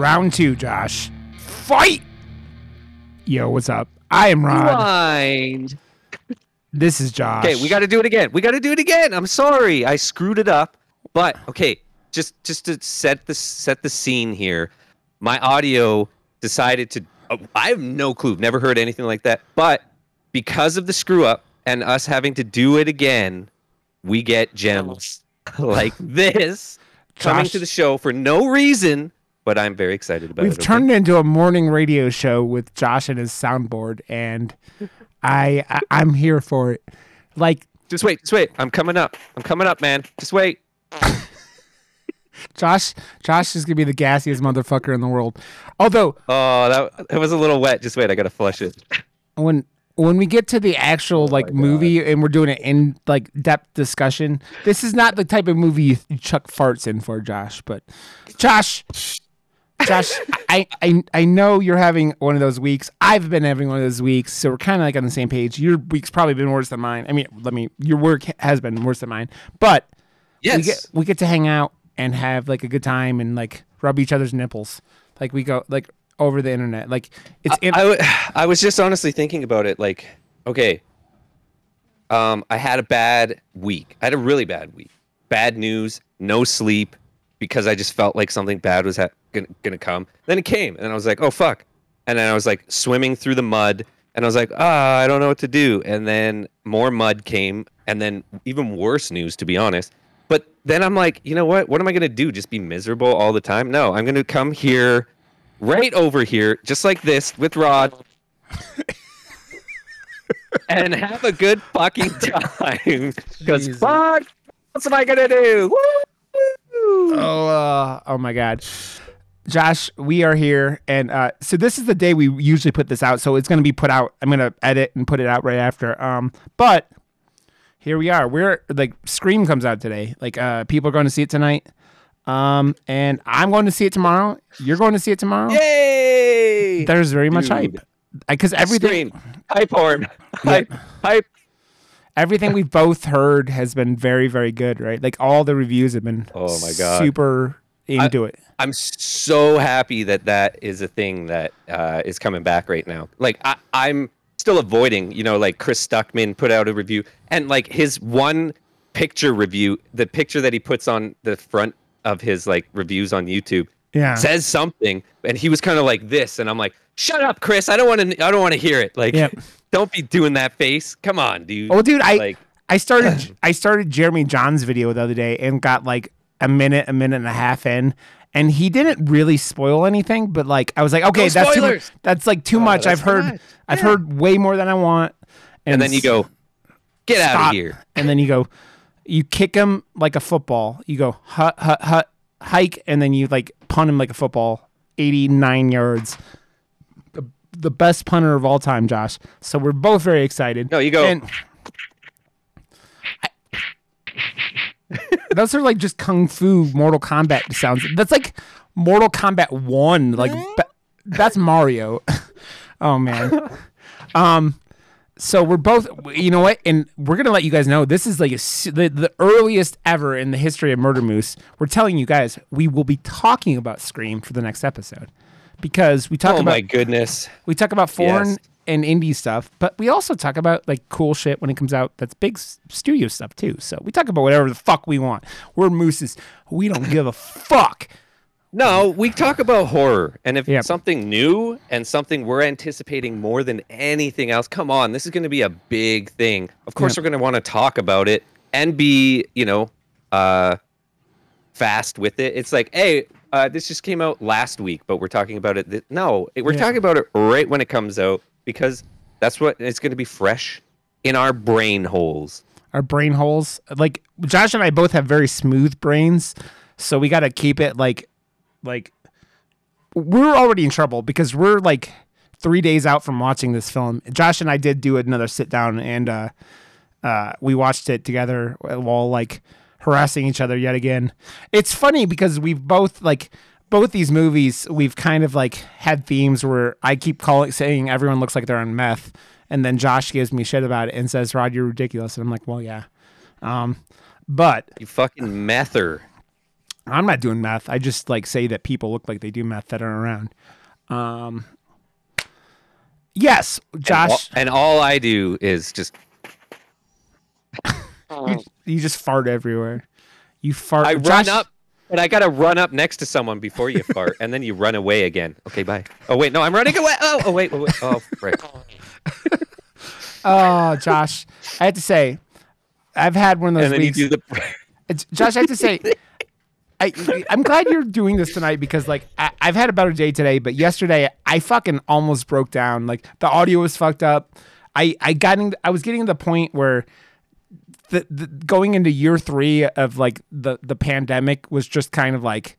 Round two, Josh. Fight! Yo, what's up? I am Rod. Mind. This is Josh. Okay, we got to do it again. We got to do it again. I'm sorry, I screwed it up. But okay, just just to set the set the scene here, my audio decided to. I have no clue. Never heard anything like that. But because of the screw up and us having to do it again, we get gems like this coming Josh- to the show for no reason. But I'm very excited about it. We've it. okay? turned it into a morning radio show with Josh and his soundboard, and I, I I'm here for it. Like Just wait, just wait. I'm coming up. I'm coming up, man. Just wait. Josh, Josh is gonna be the gassiest motherfucker in the world. Although Oh, that, that was a little wet. Just wait. I gotta flush it. when when we get to the actual oh like movie and we're doing it in like depth discussion, this is not the type of movie you chuck farts in for, Josh. But Josh, Josh, I, I I know you're having one of those weeks. I've been having one of those weeks, so we're kind of like on the same page. Your week's probably been worse than mine. I mean, let me. Your work has been worse than mine, but Yes. we get we get to hang out and have like a good time and like rub each other's nipples. Like we go like over the internet. Like it's in, I, w- I was just honestly thinking about it. Like, okay, um, I had a bad week. I had a really bad week. Bad news, no sleep, because I just felt like something bad was ha- gonna, gonna come. Then it came, and I was like, oh fuck. And then I was like swimming through the mud, and I was like, ah, I don't know what to do. And then more mud came, and then even worse news, to be honest. But then I'm like, you know what? What am I gonna do? Just be miserable all the time? No, I'm gonna come here, right over here, just like this, with Rod, and have a good fucking time. Because fuck, what am I gonna do? Woo! Oh, uh, oh my God. Josh, we are here. And uh, so this is the day we usually put this out. So it's going to be put out. I'm going to edit and put it out right after. Um, but here we are. We're like, Scream comes out today. Like, uh, people are going to see it tonight. Um, and I'm going to see it tomorrow. You're going to see it tomorrow. Yay! There's very much hype. Because everything, Scream. Hype horn. Hype. Hype. everything we've both heard has been very, very good, right? Like all the reviews have been Oh my God. super into it. I'm so happy that that is a thing that uh, is coming back right now. Like I, I'm still avoiding, you know, like Chris Stuckman put out a review, and like his one picture review, the picture that he puts on the front of his like reviews on YouTube, Yeah. says something, and he was kind of like this, and I'm like, shut up, Chris, I don't want to, I don't want to hear it. Like, Yep. don't be doing that face. Come on, dude. Oh, dude, I like, I started I started Jeremy Jahns video the other day and got like a minute, a minute and a half in, and he didn't really spoil anything. But like, I was like, okay, No that's too, mu- spoilers. that's like too oh, much. I've heard fine. I've heard way more than I want. and then you go, get out of here. and then you go, you kick him like a football. You go hut hut hut hike, and then you like punt him like a football, eighty nine yards. The, the best punter of all time, Josh. So we're both very excited. No, you go. And those are like just kung fu Mortal Kombat sounds. That's like Mortal Kombat One. Like ba- that's Mario. oh man. Um. So we're both, you know what, and we're gonna let you guys know this is like a, the the earliest ever in the history of Murder Moose. We're telling you guys we will be talking about Scream for the next episode because we talk about oh about my goodness. we talk about foreign Yes. And indie stuff, but we also talk about like cool shit when it comes out that's big studio stuff too. So we talk about whatever the fuck we want. We're mooses. We don't give a fuck. No, we talk about horror, and if Yep. something new and something we're anticipating more than anything else, come on, this is going to be a big thing. Of course, Yep. we're going to want to talk about it and be, you know, uh, fast with it. It's like, hey, uh, this just came out last week, but we're talking about it. Th- no, we're Yeah. talking about it right when it comes out because that's what it's going to be fresh in our brain holes. Our brain holes. Like Josh and I both have very smooth brains, so we got to keep it like, like we're already in trouble because we're like three days out from watching this film. Josh and I did do another sit down and uh, uh, we watched it together while like harassing each other yet again. It's funny because we've both like both these movies we've kind of like had themes where I keep calling saying everyone looks like they're on meth, and then Josh gives me shit about it and says, "Rod, you're ridiculous," and I'm like, "Well, yeah." Um, but You fucking mether. I'm not doing meth. I just like say that people look like they do meth that are around. Um, yes, Josh, And all I do is just you, you just fart everywhere. You fart. I Josh, run up and I gotta run up next to someone before you fart, and then you run away again. Okay, bye. Oh wait, no, I'm running away. Oh, oh wait, wait, wait. Oh, right. Oh, Josh, I have to say, I've had one of And those weeks. do the. Josh, I have to say, I, I'm glad you're doing this tonight because, like, I, I've had a better day today, but yesterday I fucking almost broke down. Like, the audio was fucked up. I, I got in, I was getting to the point where the, the going into year three of like the the pandemic was just kind of like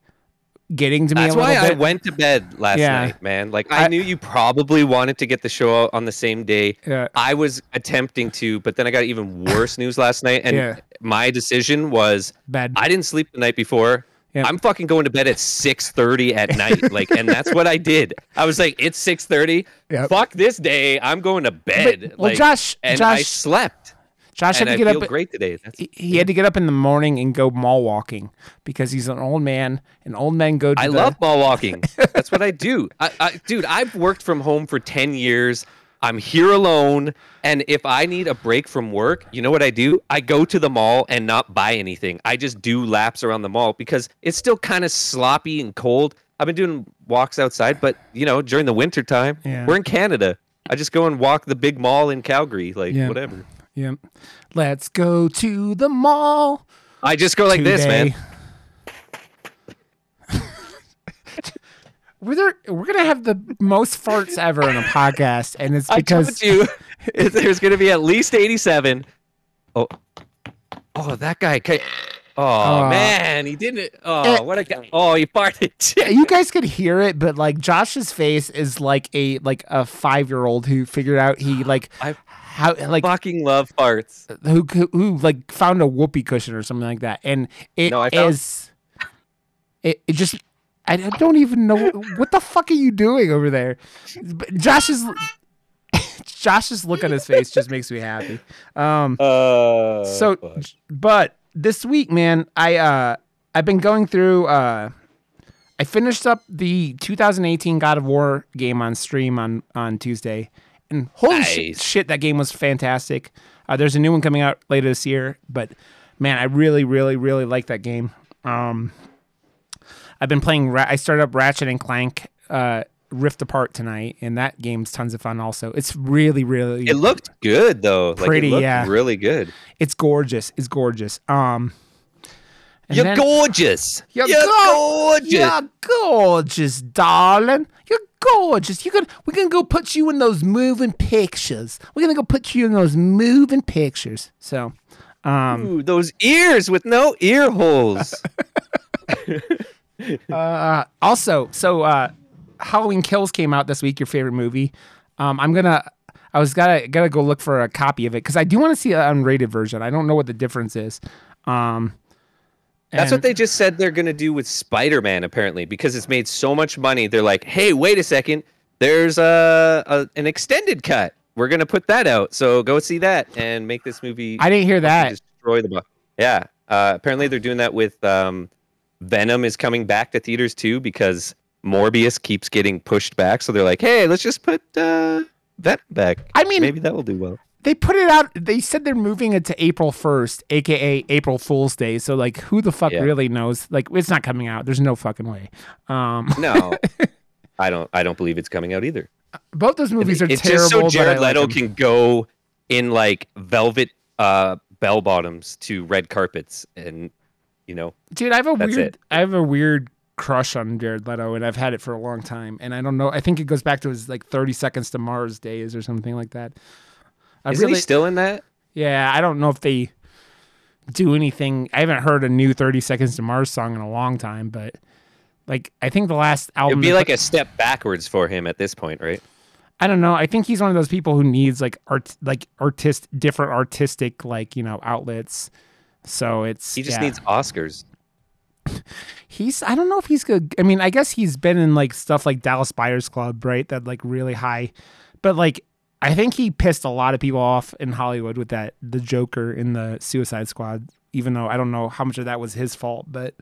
getting to me That's a little why I went to bed last Yeah. night, man. Like I, I- knew you probably wanted to get the show out on the same day. Yeah. I was attempting to, but then I got even worse news last night, and Yeah. my decision was bad. I didn't sleep the night before. Yeah. I'm fucking going to bed at 6:30 at night. Like, and that's what I did. I was like, it's 6:30. Yep. Fuck this day. I'm going to bed. But- well, like, Josh- and I slept, Josh had to I get up. great today. He- He had to get up in the morning and go mall walking because he's an old man, and old men go. To I the, love mall walking. That's what I do. I, I, dude, I've worked from home for 10 years. I'm here alone. And if I need a break from work, you know what I do? I go to the mall and not buy anything. I just do laps around the mall because it's still kind of sloppy and cold. I've been doing walks outside, but you know, during the winter time, Yeah. we're in Canada. I just go and walk the big mall in Calgary, like Yeah. whatever. Yeah. Let's go to the mall. I just go like this, man. today. we're there, we're gonna have the most farts ever in a podcast, and it's I because told you there's going to be at least 87. Oh, oh, that guy. Oh Uh, man, he didn't. Oh, eh, what a guy! Oh, he farted. you guys could hear it, but like Josh's face is like a like a five year old who figured out he like I how like fucking love farts. who who like found a whoopee cushion or something like that, and it No, found- is- it it just I don't even know what the fuck are you doing over there. But Josh is Josh's look on his face just makes me happy. Um, Uh, so, fuck. but this week, man, I uh I've been going through. uh I finished up the 2018 God of War game on stream on on Tuesday, and holy Nice. shit, that game was fantastic. Uh, there's a new one coming out later this year, but man, I really, really, really like that game. Um, I've been playing. Ra- I started up Ratchet and Clank. Uh, Rift Apart tonight, and that game's tons of fun. Also, it's really, really it looked good though. Like, Pretty, it looked yeah. really good. it's gorgeous. It's gorgeous. Um, and You're then- gorgeous. You're, You're, go- gorgeous. You're gorgeous, darling. You're gorgeous. You can. We're gonna go put you in those moving pictures. We're gonna go put you in those moving pictures. So, um, Ooh, those ears with no ear holes. uh, also, so uh, Halloween Kills came out this week. Your favorite movie? Um, I'm gonna. I was gotta gotta go look for a copy of it because I do want to see an unrated version. I don't know what the difference is. Um, That's and- what they just said they're gonna do with Spider-Man, apparently, because it's made so much money. They're like, hey, wait a second, there's a, a an extended cut. We're gonna put that out, so go see that and make this movie. I didn't hear that. Destroy the box. Yeah, uh, apparently they're doing that with um, Venom is coming back to theaters too because Morbius keeps getting pushed back. So they're like, hey, let's just put uh, Venom back. I mean, Maybe that will do well. They put it out. They said they're moving it to April first, aka April Fool's Day. So like, who the fuck Yeah. really knows? Like, it's not coming out. There's no fucking way. Um, No, I don't. I don't believe it's coming out either. both those movies are it's terrible. just so Jared Leto them. can go in like velvet uh, bell bottoms to red carpets, and you know, Dude, I have a weird. it. I have a weird crush on Jared Leto, and I've had it for a long time. And I don't know. I think it goes back to his like Thirty Seconds to Mars days or something like that. I isn't really, he still in that? yeah. I don't know if they do anything. I haven't heard a new Thirty Seconds to Mars song in a long time, but like I think the last album. It'd be like put- a step backwards for him at this point, right? I don't know. I think he's one of those people who needs like art, like artist, different artistic like you know outlets. So it's He just yeah. needs Oscars. He's I don't know if he's good. I mean, I guess he's been in like stuff like Dallas Buyers Club, right? That like really high, but like I think he pissed a lot of people off in Hollywood with that the Joker in the Suicide Squad. Even though I don't know how much of that was his fault, but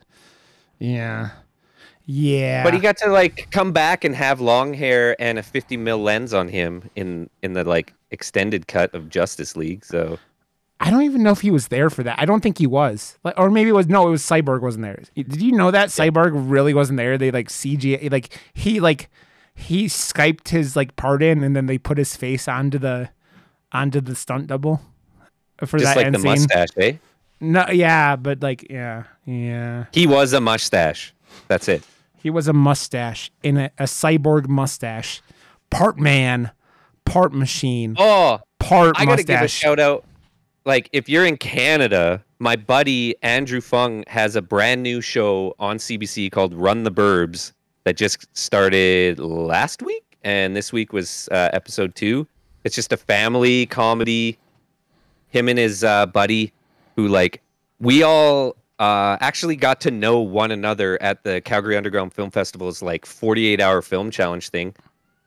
yeah, yeah. But he got to like come back and have long hair and a 50 mil lens on him in in the like extended cut of Justice League. So I don't even know if he was there for that. I don't think he was. Like, or maybe it was no, it was Cyborg wasn't there. Did you know that Cyborg really wasn't there? They like CG like he like he skyped his like part in and then they put his face onto the onto the stunt double for just that like end the scene. mustache, eh? No, yeah, but like yeah, yeah. He was a mustache. That's it. He was a mustache in a, a cyborg mustache, part man, part machine, Oh, part I gotta give a shout out. Like, if you're in Canada, my buddy Andrew Phung has a brand new show on CBC called Run the Burbs that just started last week, and this week was uh, episode two. It's just a family comedy. Him and his uh, buddy, who like we all uh, actually got to know one another at the Calgary Underground Film Festival's like 48 hour film challenge thing.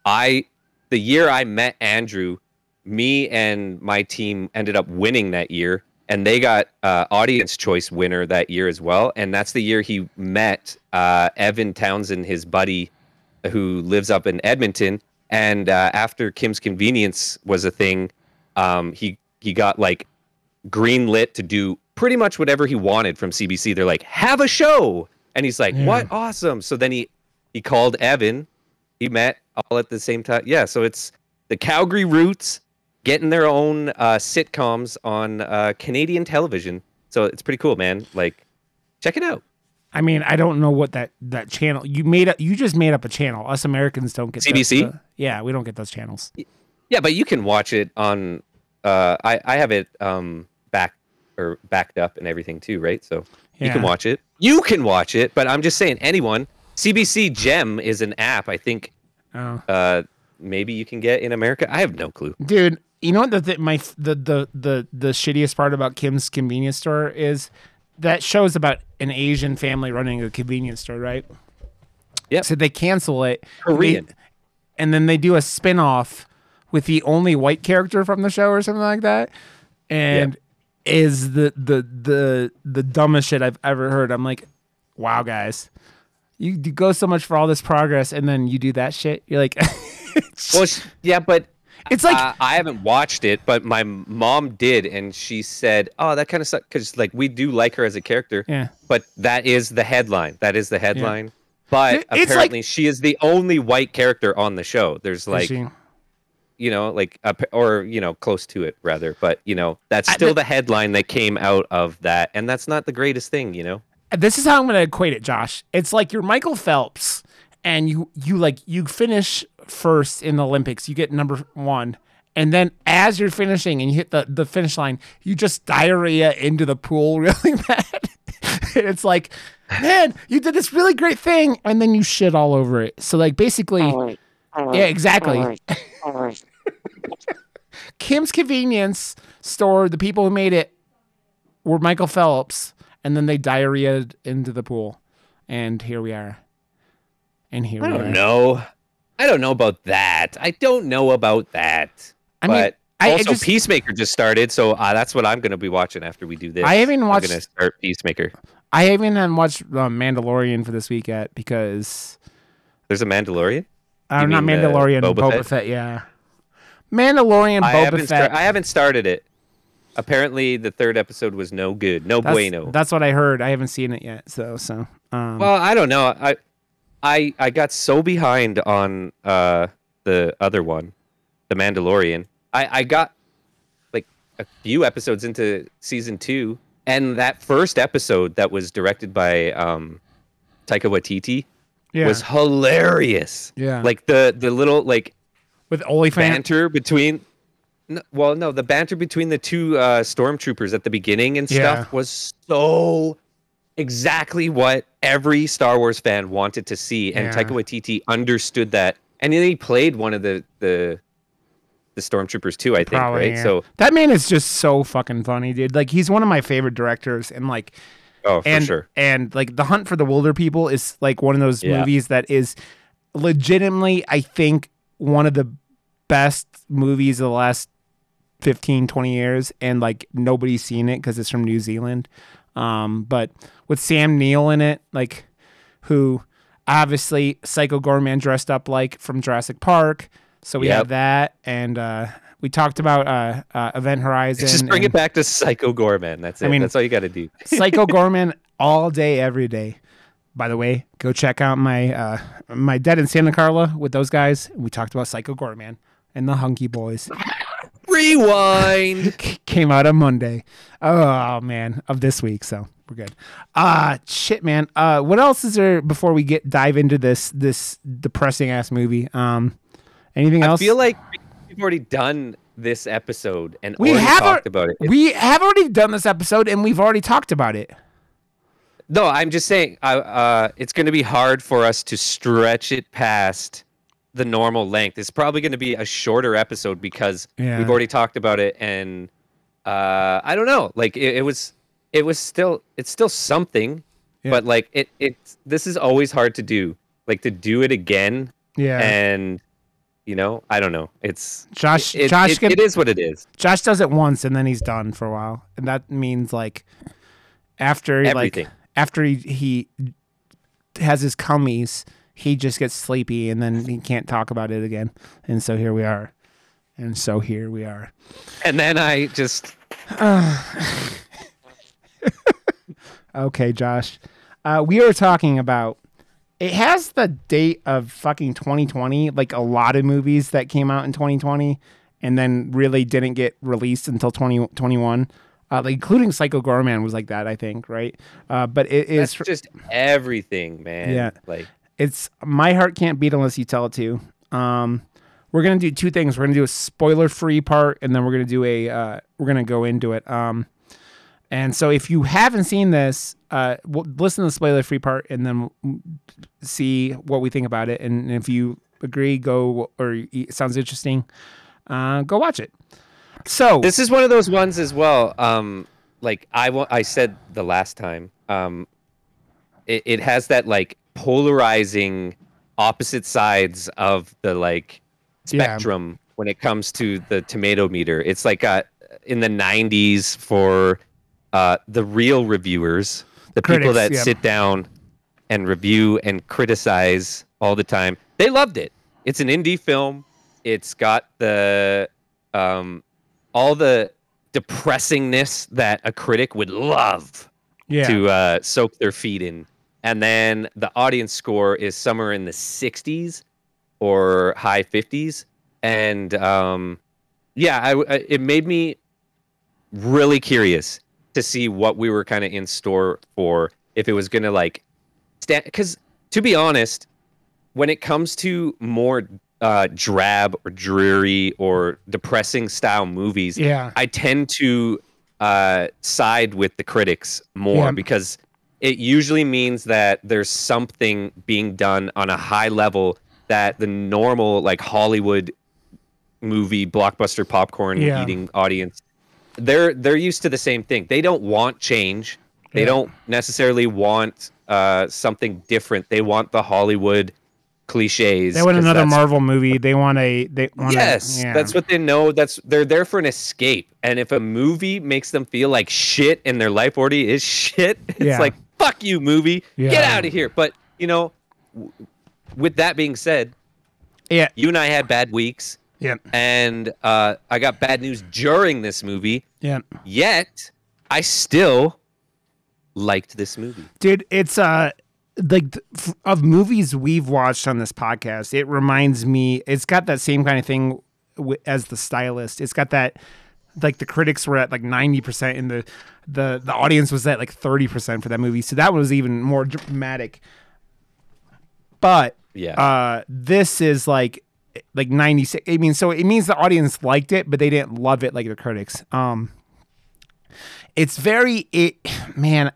I the year I met Andrew, me and my team ended up winning that year, and they got uh, audience choice winner that year as well. And that's the year he met uh, Evan Townsend, his buddy, who lives up in Edmonton. And uh, after Kim's Convenience was a thing, um, he he got like green lit to do pretty much whatever he wanted from CBC. They're like, have a show, and he's like, Yeah. what? Awesome. So then he he called Evan. He met all at the same time. Yeah. So it's the Calgary Roots getting their own uh, sitcoms on uh, Canadian television. So it's pretty cool, man. Like, check it out. I mean, I don't know what that that channel you made up. You just made up a channel. Us Americans don't get CBC? the- yeah, we don't get those channels. Yeah, but you can watch it on. Uh, I I have it um back or backed up and everything too, right? So you can watch it. You can watch it, but I'm just saying, anyone. CBC Gem is an app. I think Oh, uh maybe you can get in America. I have no clue. dude, you know what the, the my the the the the shittiest part about Kim's convenience store is that show's about an Asian family running a convenience store, right? Yep. So they cancel it. Korean. They- and then they do a spin-off with the only white character from the show or something like that. And is the the the the dumbest shit I've ever heard. I'm like, wow, guys. You do go so much for all this progress and then you do that shit. You're like Well, yeah, but it's like uh, I haven't watched it, but my mom did, and she said, "Oh, that kind of sucks," because like we do like her as a character. Yeah. But that is the headline. That is the headline. But It- it's like- apparently, she is the only white character on the show. There's like, you know, like, a, or you know, close to it rather. But you know, that's I- still the- the headline that came out of that, and that's not the greatest thing, you know. this is how I'm going to equate it, Josh. It's like you're Michael Phelps and you you like you finish first in the Olympics, you get number 1. And then as you're finishing and you hit the, the finish line, you just diarrhea into the pool really bad. it's like, man, you did this really great thing and then you shit all over it. So like basically Yeah, exactly. Kim's Convenience Store, the people who made it were Michael Phelps, and then they diarrheaed into the pool. And here we are. And here I we are. don't know. I don't know about that. I don't know about that. I mean, but I- I also just- Peacemaker just started, so uh, that's what I'm going to be watching after we do this. I haven't I'm going to start Peacemaker. I haven't even watched uh, Mandalorian for this week yet because There's a Mandalorian. I'm You not mean, uh, Mandalorian, Boba Boba, Fett? Fett? yeah. Mandalorian, I Boba haven't. Fett. Star- I haven't started it. Apparently, the third episode was no good. No that's, bueno. that's what I heard. I haven't seen it yet, so so. Um, well, I don't know. I, I, I got so behind on uh the other one, the Mandalorian. I, I got like a few episodes into season two, and that first episode that was directed by um, Taika Waititi yeah, was hilarious. yeah. Like the the little like with OnlyFans. banter between. No, well, no, the banter between the two uh, stormtroopers at the beginning and Yeah. stuff was so exactly what every Star Wars fan wanted to see, and Yeah. Taika Waititi understood that and then he played one of the the the stormtroopers too. I think Probably, right. yeah. So that man is just so fucking funny, dude. Like he's one of my favorite directors, and like oh for and sure. and like the hunt for the Wilderpeople is like one of those Yeah. movies that is legitimately i think one of the best movies of the last 15 20 years and like nobody's seen it because it's from new zealand um but with sam neill in it like who obviously psycho goreman dressed up like from jurassic park so we Yep. have that and uh we talked about uh, uh event horizon Just bring and- it back to Psycho Goreman. That's it. I mean- That's all you got to do. Psycho Goreman all day, every day. By the way, go check out my uh, my Dead in Santa Carla with those guys. We talked about Psycho Goreman and the Hunky Boys. Rewind. Came out on Monday. Oh man, of this week. So we're good. Uh shit, man. Uh, what else is there before we get dive into this this depressing ass movie? Um, anything else? I feel like we've already done this episode and we already have talked al- about it. We have already done this episode and we've already talked about it. No, I'm just saying, uh, uh, it's going to be hard for us to stretch it past the normal length. It's probably going to be a shorter episode because Yeah. we've already talked about it, and uh, I don't know. Like it, it was, it was still, it's still something, Yeah. but like it, it. This is always hard to do. Like to do it again, Yeah. and you know, I don't know. It's Josh it, Josh it- can, it is what it is. Josh does it once and then he's done for a while, and that means like after Everything. like after he, he has his cummies, he just gets sleepy and then he can't talk about it again. And so here we are, and so here we are. And then I just Okay, Josh, uh, we were talking about. It has the date of fucking 2020, like a lot of movies that came out in 2020 and then really didn't get released until 2021. uh, like including Psycho Goreman was like that, I think, right? Uh, but it is that's just everything, man. Yeah. Like it's my heart can't beat unless you tell it to. Um, we're gonna do two things. We're gonna do a spoiler free part, and then we're gonna do a uh, we're gonna go into it. Um, and so if you haven't seen this, uh, w- listen to the spoiler free part, and then we'll see what we think about it. And if you agree, go or it sounds interesting, uh, go watch it. So This is one of those ones as well. Um, like I I said the last time. Um, it, it has that like polarizing opposite sides of the like Yeah. spectrum when it comes to the tomato meter. It's like uh, in the '90s for uh, the real reviewers, the people that yeah. sit down and review and criticize all the time. They loved it. It's an indie film. It's got the um, all the depressingness that a critic would love yeah, to uh, soak their feet in. And then the audience score is somewhere in the 60s or high 50s. And um, yeah, I, I- it made me really curious to see what we were kind of in store for if it was going to like stand. Because to be honest, when it comes to more uh, drab or dreary or depressing style movies, yeah, I tend to uh, side with the critics more Yeah. because it usually means that there's something being done on a high level that the normal like Hollywood movie blockbuster popcorn Yeah. eating audience they're they're used to the same thing. They don't want change. They Yeah. don't necessarily want uh, something different. They want the Hollywood cliches. they want another Marvel movie. They want a they want yes a, yeah. that's what they know that's they're there for an escape and if a movie makes them feel like shit and their life already is shit it's Yeah. like fuck you movie. Get out of here. But you know w- with that being said yeah. you and i had bad weeks. Yeah. And uh, i got bad news during this movie. Yeah. yet i still liked this movie. Dude it's uh like of movies we've watched on this podcast it reminds me it's got that same kind of thing as the stylist. It's got that like the critics were at like 90% and the the the audience was at like 30% for that movie. So that was even more dramatic. But yeah. uh this is like like 96 i mean so it means the audience liked it but they didn't love it like the critics. Um it's very it man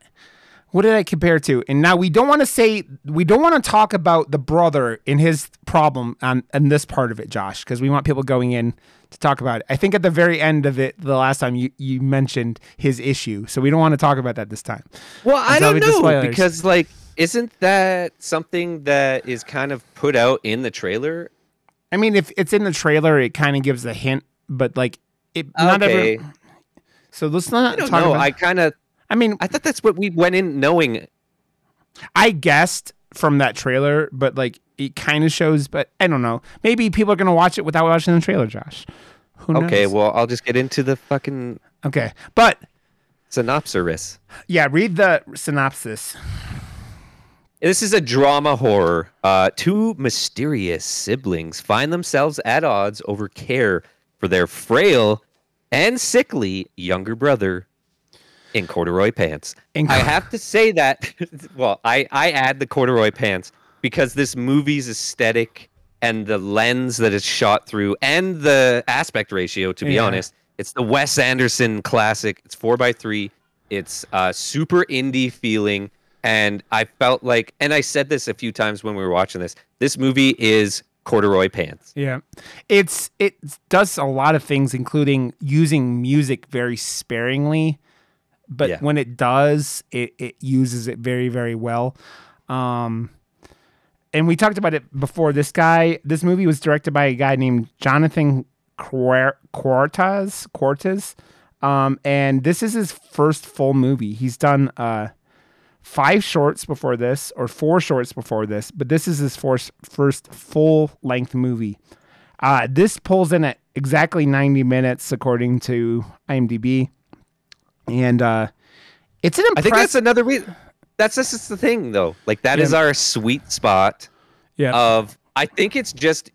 what did I compare to? And now we don't want to say we don't want to talk about the brother and his problem on, on this part of it, Josh, because we want people going in to talk about it. I think at the very end of it, the last time you, you mentioned his issue, so we don't want to talk about that this time. Well, I don't know because like, isn't that something that is kind of put out in the trailer? I mean, if it's in the trailer, it kind of gives a hint, but like it not ever. So let's not I talk know. I kind of, I mean, I thought that's what we went in knowing. I guessed from that trailer, but like it kind of shows. But I don't know. Maybe people are gonna watch it without watching the trailer, Josh. Who knows? Okay, well, I'll just get into the fucking okay, but synopsis. yeah, read the synopsis. This is a drama horror. Uh, two mysterious siblings find themselves at odds over care for their frail and sickly younger brother in corduroy pants. In- I have to say that, well, I, I add the corduroy pants because this movie's aesthetic and the lens that it's shot through and the aspect ratio, to be Yeah. honest, it's the Wes Anderson classic. It's four by three. It's uh, super indie feeling. And I felt like, and I said this a few times when we were watching this, this movie is corduroy pants. Yeah, it's it does a lot of things, including using music very sparingly. But Yeah. when it does, it, it uses it very very well. Um, and we talked about it before. This guy, this movie was directed by a guy named Jonathan Cuartas. Cuartas. Um, and this is his first full movie. He's done uh, five shorts before this, or four shorts before this, but this is his first first full length movie. Uh, this pulls in at exactly 90 minutes, according to IMDb, and uh, it's an I think that's another reason. That's just the thing, though. Like, that is Yeah. our sweet spot yeah, of I think it's just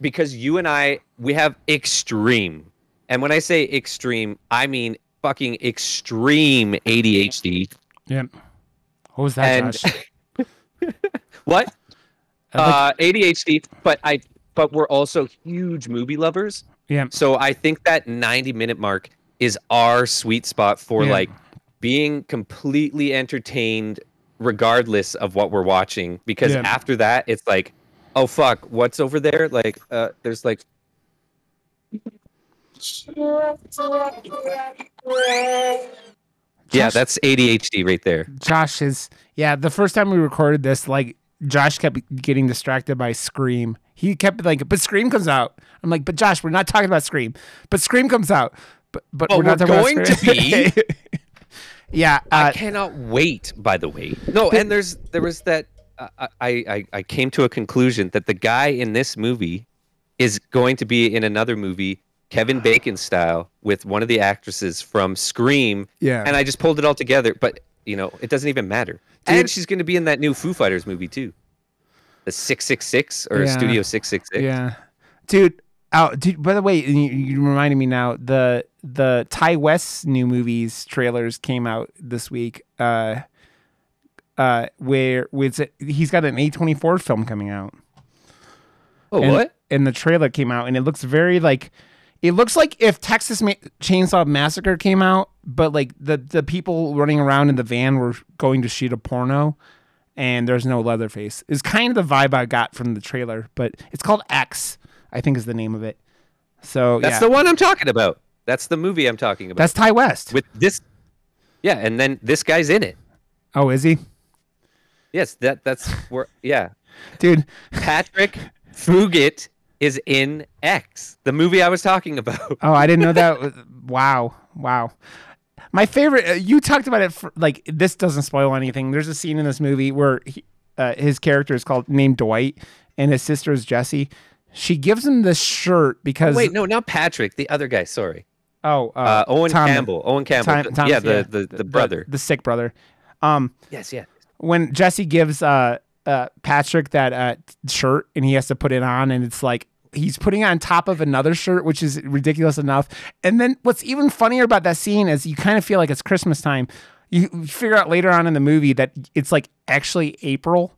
because you and I we have extreme. And when I say extreme, I mean fucking extreme ADHD. yeah. What was that, and what? Uh ADHD, but I but we're also huge movie lovers. yeah, So I think that 90 minute mark is our sweet spot for Yeah. like being completely entertained regardless of what we're watching because Yeah. after that it's like oh fuck what's over there like uh there's like yeah that's ADHD right there Josh is yeah. The first time we recorded this, like Josh kept getting distracted by Scream. He kept like, but Scream comes out. I'm like, but Josh, we're not talking about Scream. But Scream comes out. But but we're not we're going to be. yeah. I Uh, cannot wait by the way no and there's there was that uh, I, I I came to a conclusion that the guy in this movie is going to be in another movie Kevin Bacon style with one of the actresses from Scream yeah. and I just pulled it all together but you know it doesn't even matter Dude. and she's going to be in that new Foo Fighters movie too the 666 or Yeah. Studio 666 Yeah, dude. Oh, dude. By the way, you, you reminded me now. The the Ti West new movies trailers came out this week. Uh, uh, where with he's got an A twenty four film coming out. oh and, what And the trailer came out, and it looks very like. It looks like if Texas Ma- Chainsaw Massacre came out, but like the the people running around in the van were going to shoot a porno, and there's no Leatherface. Is kind of the vibe I got from the trailer, but it's called X, I think is the name of it. So that's yeah, the one I'm talking about that's the movie I'm talking about that's Ti West. with this yeah and then this guy's in it oh, is he, yes that that's where yeah dude? Patrick Fugit is in X, the movie I was talking about. Oh, I didn't know that. wow, wow. My favorite. Uh, you talked about it. For, like this doesn't spoil anything. There's a scene in this movie where he, uh, his character is called named Dwight, and his sister is Jessie. She gives him this shirt because Wait, no, not Patrick, the other guy. Sorry, oh uh, uh, Owen Tom- Campbell. Owen Campbell. Tom- the- Thomas, yeah, the, the, the, brother. the, sick brother. Um, yes, yeah. when Jesse gives uh, uh, Patrick that uh, shirt and he has to put it on, and it's like he's putting it on top of another shirt, which is ridiculous enough. And then what's even funnier about that scene is you kind of feel like it's Christmas time. You you figure out later on in the movie that it's like actually April.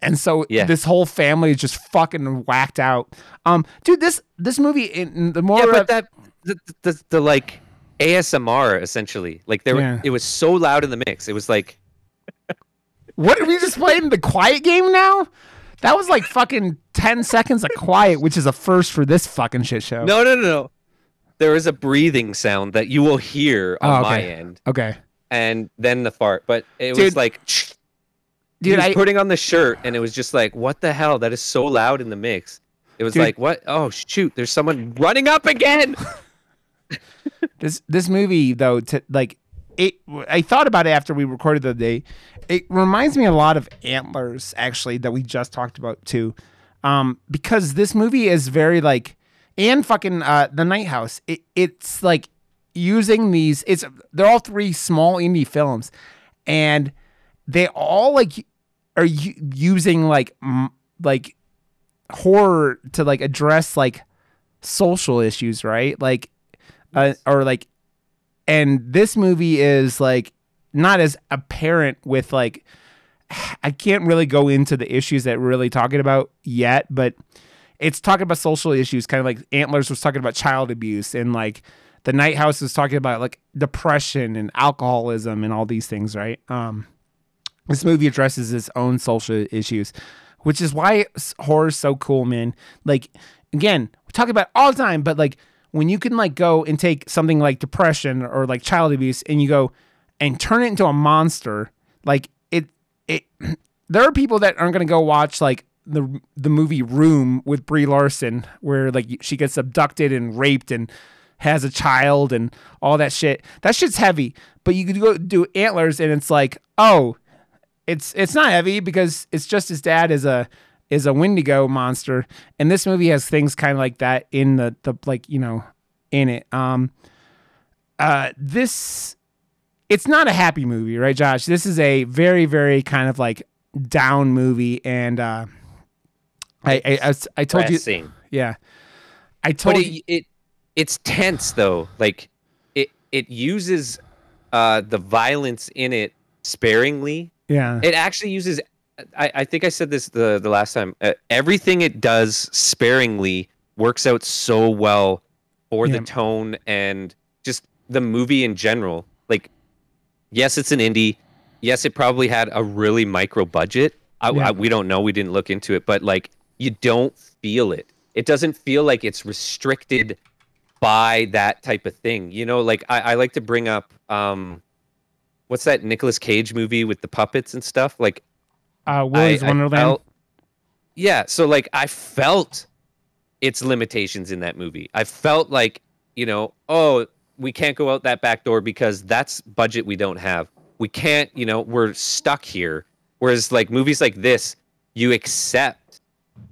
And so Yeah. this whole family is just fucking whacked out. Um, dude, this this movie, in the more Yeah, but that the, the, the like ASMR essentially, like there, were- Yeah. it was so loud in the mix. It was like What are we just playing the quiet game now? That was like fucking ten seconds of quiet, which is a first for this fucking shit show. No, no, no, no. There is a breathing sound that you will hear oh, on Oh, my end, Okay, and then the fart. But it Dude, was like he dude, was I putting on the shirt, and it was just like, what the hell? That is so loud in the mix. It was Dude. like, what? Oh shoot! There's someone running up again. this this movie though to like it i thought about it after we recorded the day. It reminds me a lot of antlers actually that we just talked about too. Um because this movie is very like and fucking uh the night house. It, it's like using these it's they're all three small indie films. And they all like are using like m- like horror to like address like social issues right? Like uh, or like and this movie is like not as apparent with like I can't really go into the issues that we're really talking about yet, but it's talking about social issues, kind of like Antlers was talking about child abuse, and like the Night House was talking about like depression and alcoholism and all these things, right? Um, this movie addresses its own social issues, which is why horror is so cool, man. Like again, we talk about it all the time, but like when you can like go and take something like depression or like child abuse and you go and turn it into a monster, like it it there are people that aren't gonna go watch like the the movie Room with Brie Larson, where like she gets abducted and raped and has a child and all that shit. That shit's heavy. But you could go do antlers and it's like, oh, it's it's not heavy because it's just his dad is a is a Wendigo monster, and this movie has things kind of like that in the the like you know in it. Um, uh, this it's not a happy movie, right, Josh? This is a very very kind of like down movie, and uh, I I, I, I told you, yeah, I told But you, it, it it's tense though. Like it it uses uh the violence in it sparingly. yeah, It actually uses. I, I think I said this the the last time. Uh, everything it does sparingly works out so well for Yeah. the tone and just the movie in general. Like, yes, it's an indie. Yes, it probably had a really micro budget. I, Yeah. I- we don't know. We didn't look into it, but like, you don't feel it. It doesn't feel like it's restricted by that type of thing. You know, like I, I like to bring up um, what's that Nicolas Cage movie with the puppets and stuff? Like uh, Willy's I- I Wonderland. felt- yeah, so like I felt its limitations in that movie. I felt like, you know, oh, we can't go out that back door because that's budget we don't have. We can't, you know, we're stuck here. Whereas like movies like this, you accept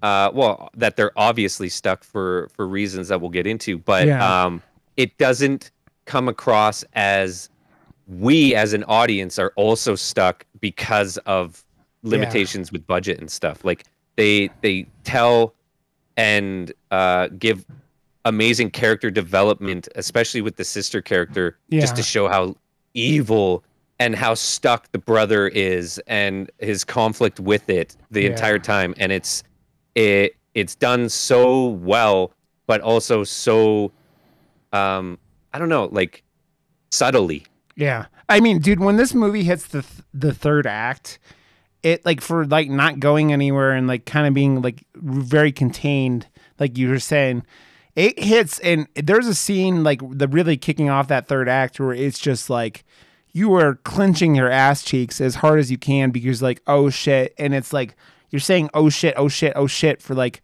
uh well that they're obviously stuck for for reasons that we'll get into, but Yeah. um it doesn't come across as we as an audience are also stuck because of limitations with budget and stuff. Like they they tell and uh, give amazing character development, especially with the sister character, just to show how evil and how stuck the brother is and his conflict with it the Yeah. entire time. And it's it it's done so well, but also so um I don't know, like subtly. Yeah. I mean, dude, when this movie hits the th- the third act, it like for like not going anywhere and like kind of being like very contained, like you were saying, it hits and there's a scene like the really kicking off that third act where it's just like you are clenching your ass cheeks as hard as you can because like oh shit and it's like you're saying oh shit oh shit oh shit for like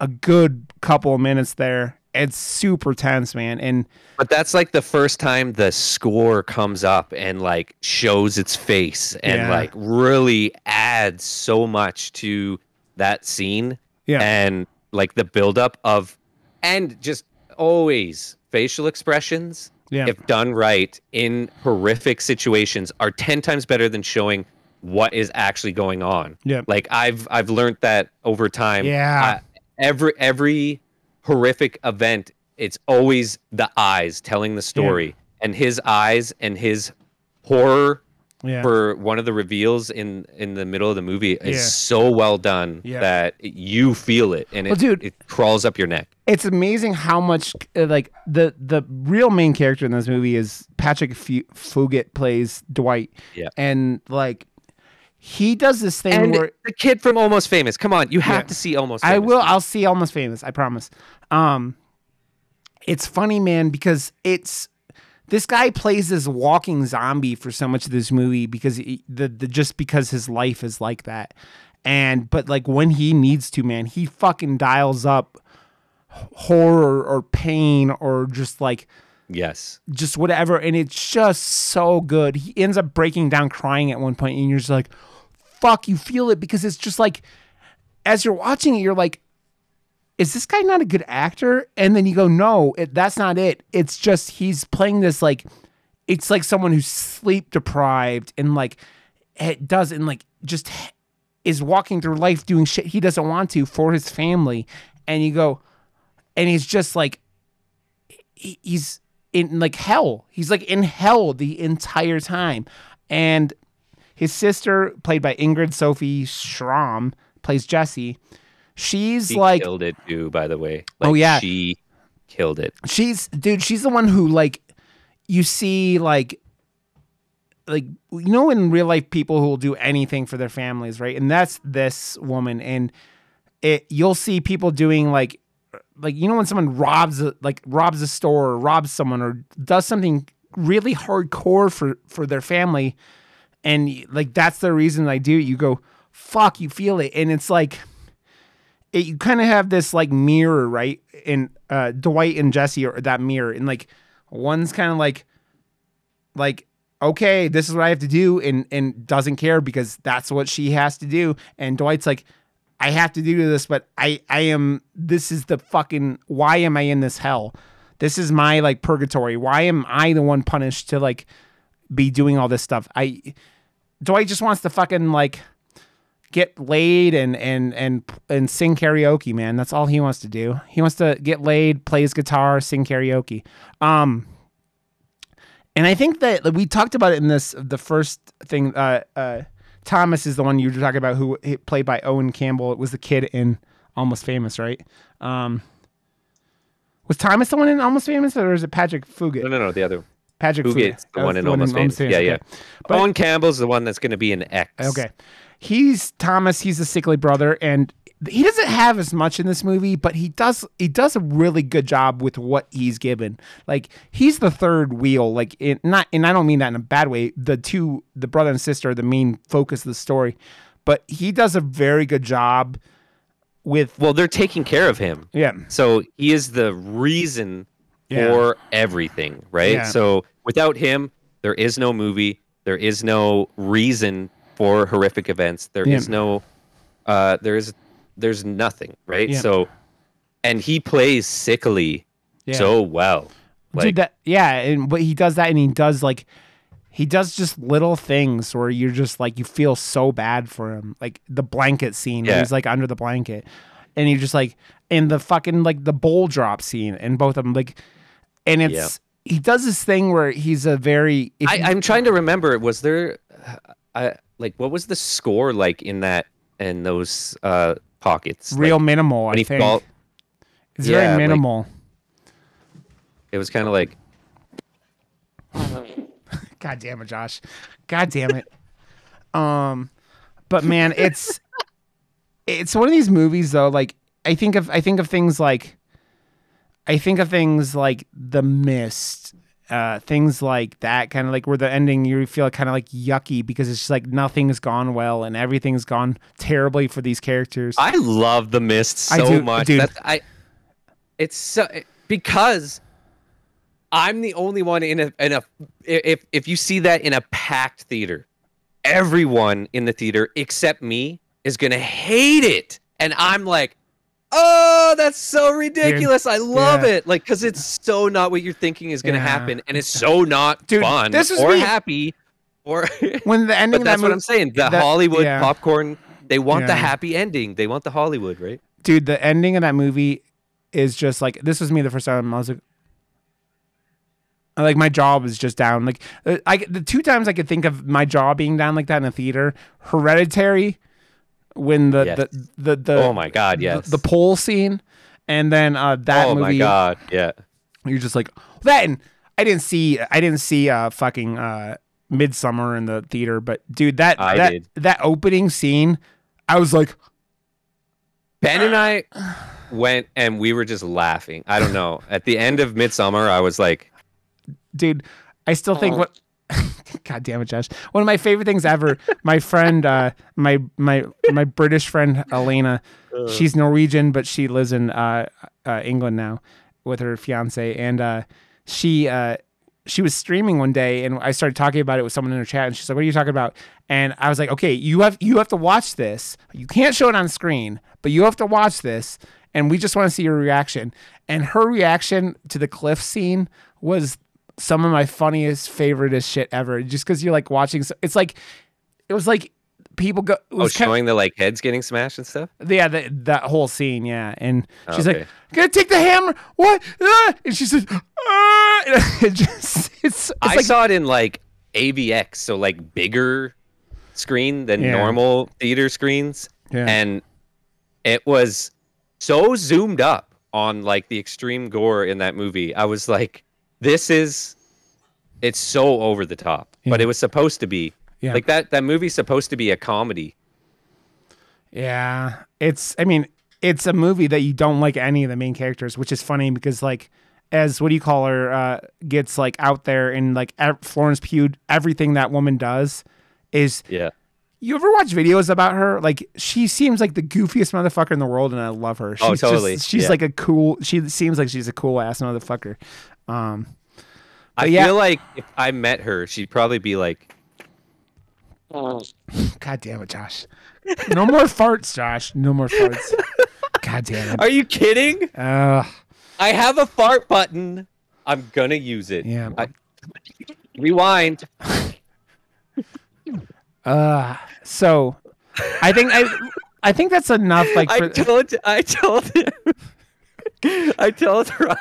a good couple of minutes there. It's super tense, man. And But that's like the first time the score comes up and like shows its face and Yeah. like really adds so much to that scene yeah, and like the buildup of and just always facial expressions yeah, if done right in horrific situations are 10 times better than showing what is actually going on yeah. like i've i've learned that over time Yeah. Every every horrific event it's always the eyes telling the story and his eyes and his horror yeah. for one of the reveals in in the middle of the movie is Yeah. so well done Yeah. that you feel it and it, Well, dude- it crawls up your neck it's amazing how much uh, like the the real main character in this movie is Patrick Fu- Fugit plays Dwight. Yeah. And like he does this thing And where the kid from Almost Famous. Come on, you have Yeah. to see Almost Famous. I will. I'll see Almost Famous. I promise. Um, it's funny, man, because it's this guy plays this walking zombie for so much of this movie because he, the, the just because his life is like that, and but like when he needs to, man, he fucking dials up horror or pain or just like Yes. just whatever and it's just so good. He ends up breaking down crying at one point and you're just like fuck you feel it because it's just like as you're watching it you're like is this guy not a good actor? And then you go no it, that's not it. It's just he's playing this like it's like someone who's sleep deprived and like it does and like just is walking through life doing shit he doesn't want to for his family. And you go and he's just like he's in like hell. He's like in hell the entire time. And his sister, played by Ingrid Sophie Schram, plays Jessie. She's She like killed it too, by the way. Oh, yeah. She killed it. she's dude, she's the one who like you see like like you know in real life people who will do anything for their families, right? And that's this woman and it you'll see people doing like like you know when someone robs a, like robs a store or robs someone or does something really hardcore for for their family and like that's the reason I do it you go fuck you feel it. And it's like it, you kind of have this like mirror right? In uh Dwight and Jesse or that mirror and like one's kind of like like okay this is what I have to do and and doesn't care because that's what she has to do and Dwight's like I have to do this, but I I am this is the fucking why am I in this hell? This is my like purgatory. Why am I the one punished to like be doing all this stuff? I Dwight just wants to fucking like get laid and and and and sing karaoke, man. That's all he wants to do. He wants to get laid, play his guitar, sing karaoke. Um and I think that we talked about it in this the first thing uh uh Thomas is the one you were talking about who played by Owen Campbell. It was the kid in Almost Famous, right? Um, was Thomas the one in Almost Famous, or is it Patrick Fugit? No, no, no. The other. Patrick Fugit's the one in Almost Famous. Yeah, yeah. okay. But- Owen Campbell's the one that's going to be an X. Okay. He's Thomas, he's a sickly brother and he doesn't have as much in this movie, but he does he does a really good job with what he's given. Like he's the third wheel, like not and I don't mean that in a bad way. The two the brother and sister are the main focus of the story. But he does a very good job with Well, they're taking care of him. yeah. So he is the reason Yeah. for everything, right? Yeah. So without him, there is no movie. There is no reason for horrific events. There is Yeah. no, uh, there is, there's nothing, right? Yeah. So, and he plays sickly Yeah. so well. Like, Dude, that yeah, and but he does that, and he does like he does just little things where you're just like you feel so bad for him, like the blanket scene where Yeah. he's like under the blanket, and you're just like in the fucking like the bowl drop scene, and both of them like, and it's he does this thing where he's a very if I, I'm trying to remember. Was there, uh, like, what was the score like in that and those uh pockets? real Like, minimal. I think it's yeah, very like- minimal. it was kind of like God damn it, Josh. God damn it. um, but man, it's it's one of these movies though. Like I think of I think of things like I think of things like The Mist, uh, things like that, kind of like where the ending you feel kind of like yucky because it's just like nothing's gone well and everything's gone terribly for these characters. I love the mist so do- much. dude. That I, it's so because I'm the only one in a in a if if you see that in a packed theater, everyone in the theater except me is gonna hate it, and I'm like. Oh, that's so ridiculous! I love Yeah. it, like because it's so not what you're thinking is gonna Yeah. happen, and it's so not Dude, fun this is or me- happy, or. when the ending but of that that's what I'm saying. The that- Hollywood yeah. popcorn, they want the happy ending. They want the Hollywood, right? dude, the ending of that movie is just like this was me the first time. I was like, like my jaw was just down. Like uh, I, the two times I could think of my jaw being down like that in a theater, Hereditary, when the Yes. the, the the oh my god, the- yes. the, pole scene, and then uh that oh movie. my god, yeah. You're just like that, and I didn't see I didn't see uh fucking uh Midsommar in the theater, but dude, that I that did. that opening scene, I was like, Ben and I went and we were just laughing. I don't know. At the end of Midsommar, I was like, dude, I still think Oh. what. God damn it, Josh! One of my favorite things ever. My friend, uh, my my my British friend Elena, she's Norwegian, but she lives in uh, uh, England now with her fiance, and uh, she uh, she was streaming one day, and I started talking about it with someone in her chat, and she's like, "What are you talking about?" And I was like, "Okay, you have you have to watch this. You can't show it on screen, but you have to watch this." And we just want to see your reaction. And her reaction to the cliff scene was some of my funniest, favoriteest shit ever. Just because you're like watching, so- it's like it was like people go. It oh, showing the like heads getting smashed and stuff. yeah, the, that whole scene, yeah. And she's like, Okay. "Gonna take the hammer? What?" Ah! And she says, ah! "It just it's, it's I like saw it in like AVX, so like bigger screen than Yeah. normal theater screens, Yeah. and it was so zoomed up on like the extreme gore in that movie. I was like, this is it's so over the top, but it was supposed to be. Yeah. Like that that movie's supposed to be a comedy. Yeah, it's. I mean, it's a movie that you don't like any of the main characters, which is funny because like, as what do you call her uh, gets like out there and like Florence Pugh, everything that woman does is. Yeah. You ever watch videos about her? Like she seems like the goofiest motherfucker in the world, and I love her. She's Oh, totally. Just, she's Yeah. like a cool. She seems like she's a cool ass motherfucker. Um, I yeah. feel like if I met her, she'd probably be like, God damn it, Josh. No more farts, Josh. No more farts. God damn it. "Are you kidding? Uh, I have a fart button. I'm gonna use it." Yeah. I, rewind. uh, so I think I I think that's enough like I for told I told him I told Rod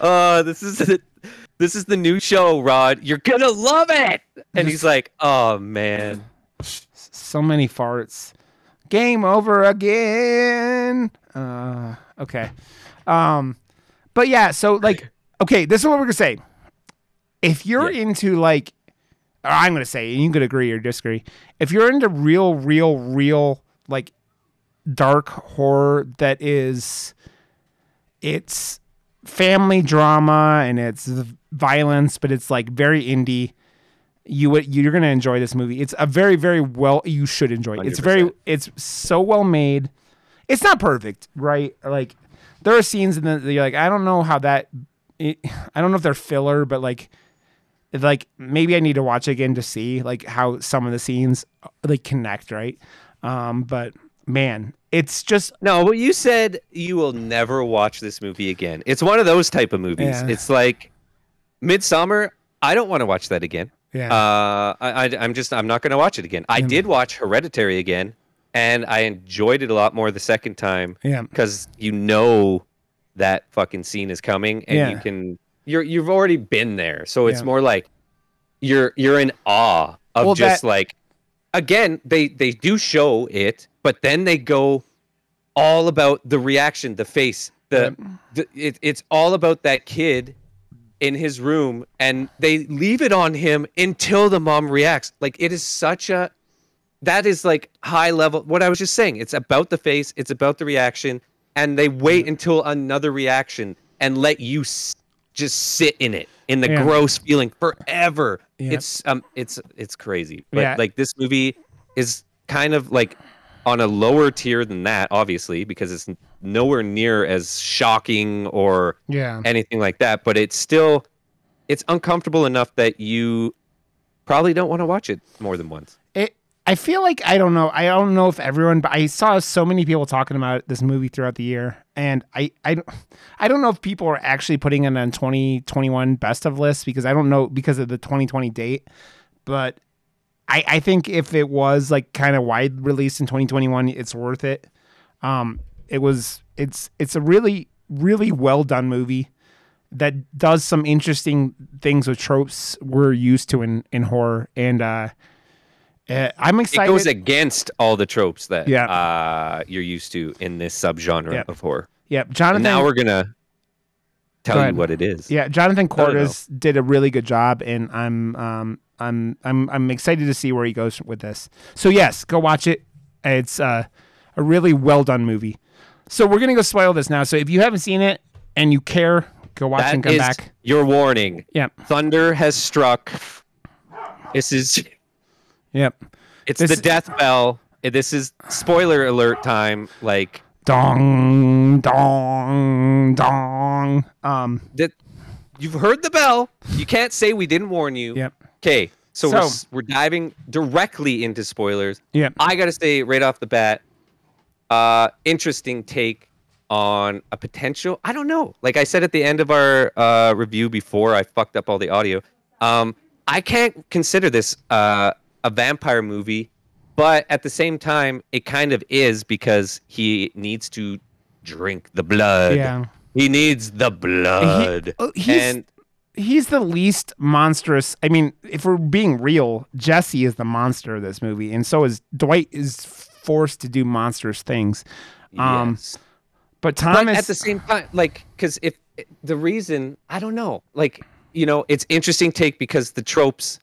uh this is the, this is the new show, Rod. You're gonna love it. And he's like, Oh man. so many farts. Game over again. Uh, okay. Um, but yeah, so like, okay, this is what we're gonna say. If you're Yeah. into like, I'm gonna say, and you could agree or disagree. If you're into real, real, real like dark horror that is, it's family drama and it's violence, but it's like very indie You you're gonna enjoy this movie. It's a very very well you should enjoy. it. It's very 100%. it's so well made. It's not perfect, right? Like there are scenes in the that you're like I don't know how that it, I don't know if they're filler, but like like maybe I need to watch again to see like how some of the scenes uh, like connect, right? Um, but man, it's just No, but you said you will never watch this movie again. It's one of those type of movies. Yeah. It's like Midsommar. I don't want to watch that again. yeah, Uh, I, I, I'm just, I'm not going to watch it again. I Mm. did watch Hereditary again, and I enjoyed it a lot more the second time yeah, because you know that fucking scene is coming, and you can, you're, you've already been there, so it's Yeah. more like you're, you're in awe of Well, just that- like, again, they, they do show it, but then they go all about the reaction, the face, the, the it, it's all about that kid in his room and they leave it on him until the mom reacts like it is such a that is like high level what i was just saying it's about the face it's about the reaction and they wait until another reaction and let you s- just sit in it in the Yeah. gross feeling forever Yeah. it's um it's it's crazy but Yeah. like this movie is kind of like on a lower tier than that obviously because it's nowhere near as shocking or yeah. anything like that but it's still it's uncomfortable enough that you probably don't want to watch it more than once it I feel like I don't know. I don't know if everyone, but I saw so many people talking about this movie throughout the year, and I I I don't know if people are actually putting it on 2021 best of lists because I don't know because of the 2020 date, but I I think if it was like kind of wide release in 2021, it's worth it. Um, it was it's it's a really really well done movie that does some interesting things with tropes we're used to in in horror and uh uh, I'm excited. it goes against all the tropes that Yeah. uh, you're used to in this subgenre Yeah. of horror yep, Jonathan. and now we're gonna tell you what it is. Yeah, Jonathan. Cuartas did a really good job, and I'm um I'm I'm I'm excited to see where he goes with this. So yes, go watch it. It's uh, a really well done movie. So we're gonna go spoil this now. So if you haven't seen it and you care, go watch That and come is back. your warning. Yep, Thunder has struck. This is yep. it's This- the death bell. This is spoiler alert time. Like Dong dong dong. Um. that you've heard the bell. You can't say we didn't warn you. Yep. Okay. So, we're, we're diving directly into spoilers. Yep. I got to say right off the bat, uh, interesting take on a potential. I don't know. Like I said at the end of our uh, review before I fucked up all the audio. Um, I can't consider this uh, a vampire movie, but at the same time, it kind of is because he needs to drink the blood. Yeah. He needs the blood. oh, he's- and he's the least monstrous. I mean, if we're being real, Jesse is the monster of this movie, and so is Dwight is forced to do monstrous things. Um, yes. But but Thomas, at the same time like because if the reason i don't know like you know it's interesting take because the tropes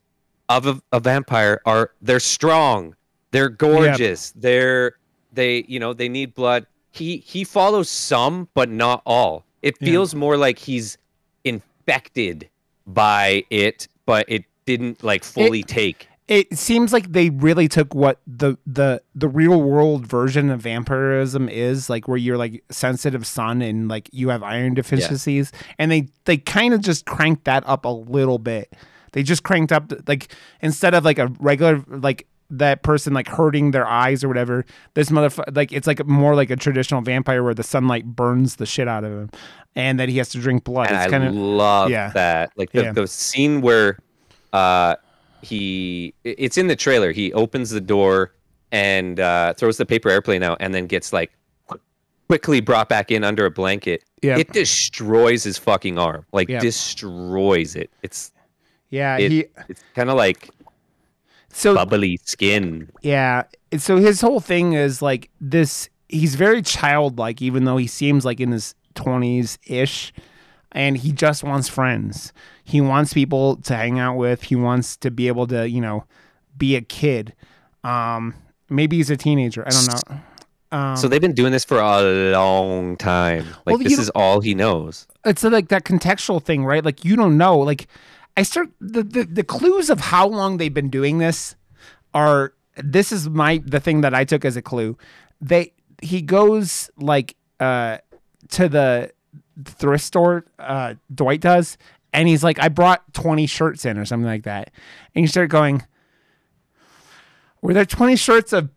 of a, a vampire are they're strong they're gorgeous. They're they you know they need blood. He he follows some but not all. It Yeah. feels more like he's infected by it but it didn't like fully take. it seems like they really took what the the the real world version of vampirism is like where you're like sensitive sun and like you have iron deficiencies. And they they kind of just cranked that up a little bit. They just cranked up like instead of like a regular like that person like hurting their eyes or whatever this motherfucker like it's like more like a traditional vampire where the sunlight burns the shit out of him and that he has to drink blood and it's I kind of love yeah. that. Like the, Yeah. the scene where uh he it's in the trailer. He opens the door and uh throws the paper airplane out and then gets like qu- quickly brought back in under a blanket. yeah It destroys his fucking arm. Like Yeah. destroys it. It's yeah it- he it's kind of like so bubbly skin. Yeah. So his whole thing is like this he's very childlike even though he seems like in his 20s ish and he just wants friends. He wants people to hang out with. He wants to be able to, you know, be a kid. Um maybe he's a teenager. I don't know. Um, So they've been doing this for a long time. Like Well, this is all he knows. it's like that contextual thing, right? Like you don't know. Like I start the, the the clues of how long they've been doing this are this is my the thing that I took as a clue. They he goes like uh to the thrift store, uh Dwight does, and he's like, I brought 20 shirts in or something like that. And you start going, Were there 20 shirts of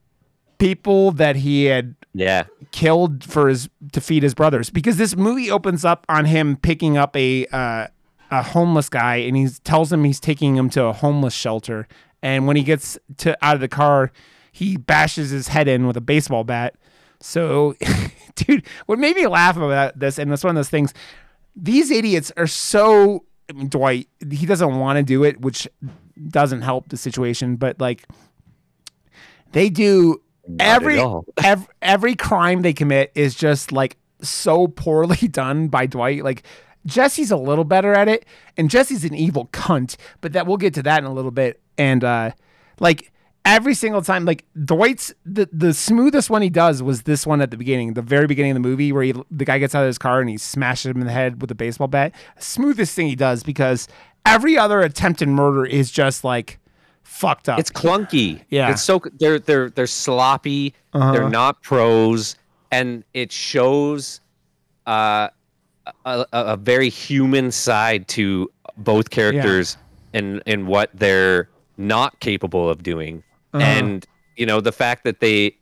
people that he had Yeah. killed for his to feed his brothers because this movie opens up on him picking up a uh, a homeless guy and he tells him he's taking him to a homeless shelter. And when he gets to out of the car he bashes his head in with a baseball bat. So dude what made me laugh about this and it's one of those things these idiots are so I mean, Dwight he doesn't want to do it which doesn't help the situation but like they do Not every every every crime they commit is just like so poorly done by Dwight. Like Jesse's a little better at it, and Jesse's an evil cunt. But that we'll get to that in a little bit. And uh, like every single time, like Dwight's the the smoothest one he does was this one at the beginning, the very beginning of the movie, where he the guy gets out of his car and he smashes him in the head with a baseball bat. Smoothest thing he does because every other attempted murder is just like fucked up. It's clunky. Yeah. It's so they're they're they're sloppy. Uh-huh. They're not pros, and it shows uh, a, a, very human side to both characters and and what they're not capable of doing. Uh-huh. And you know the fact that they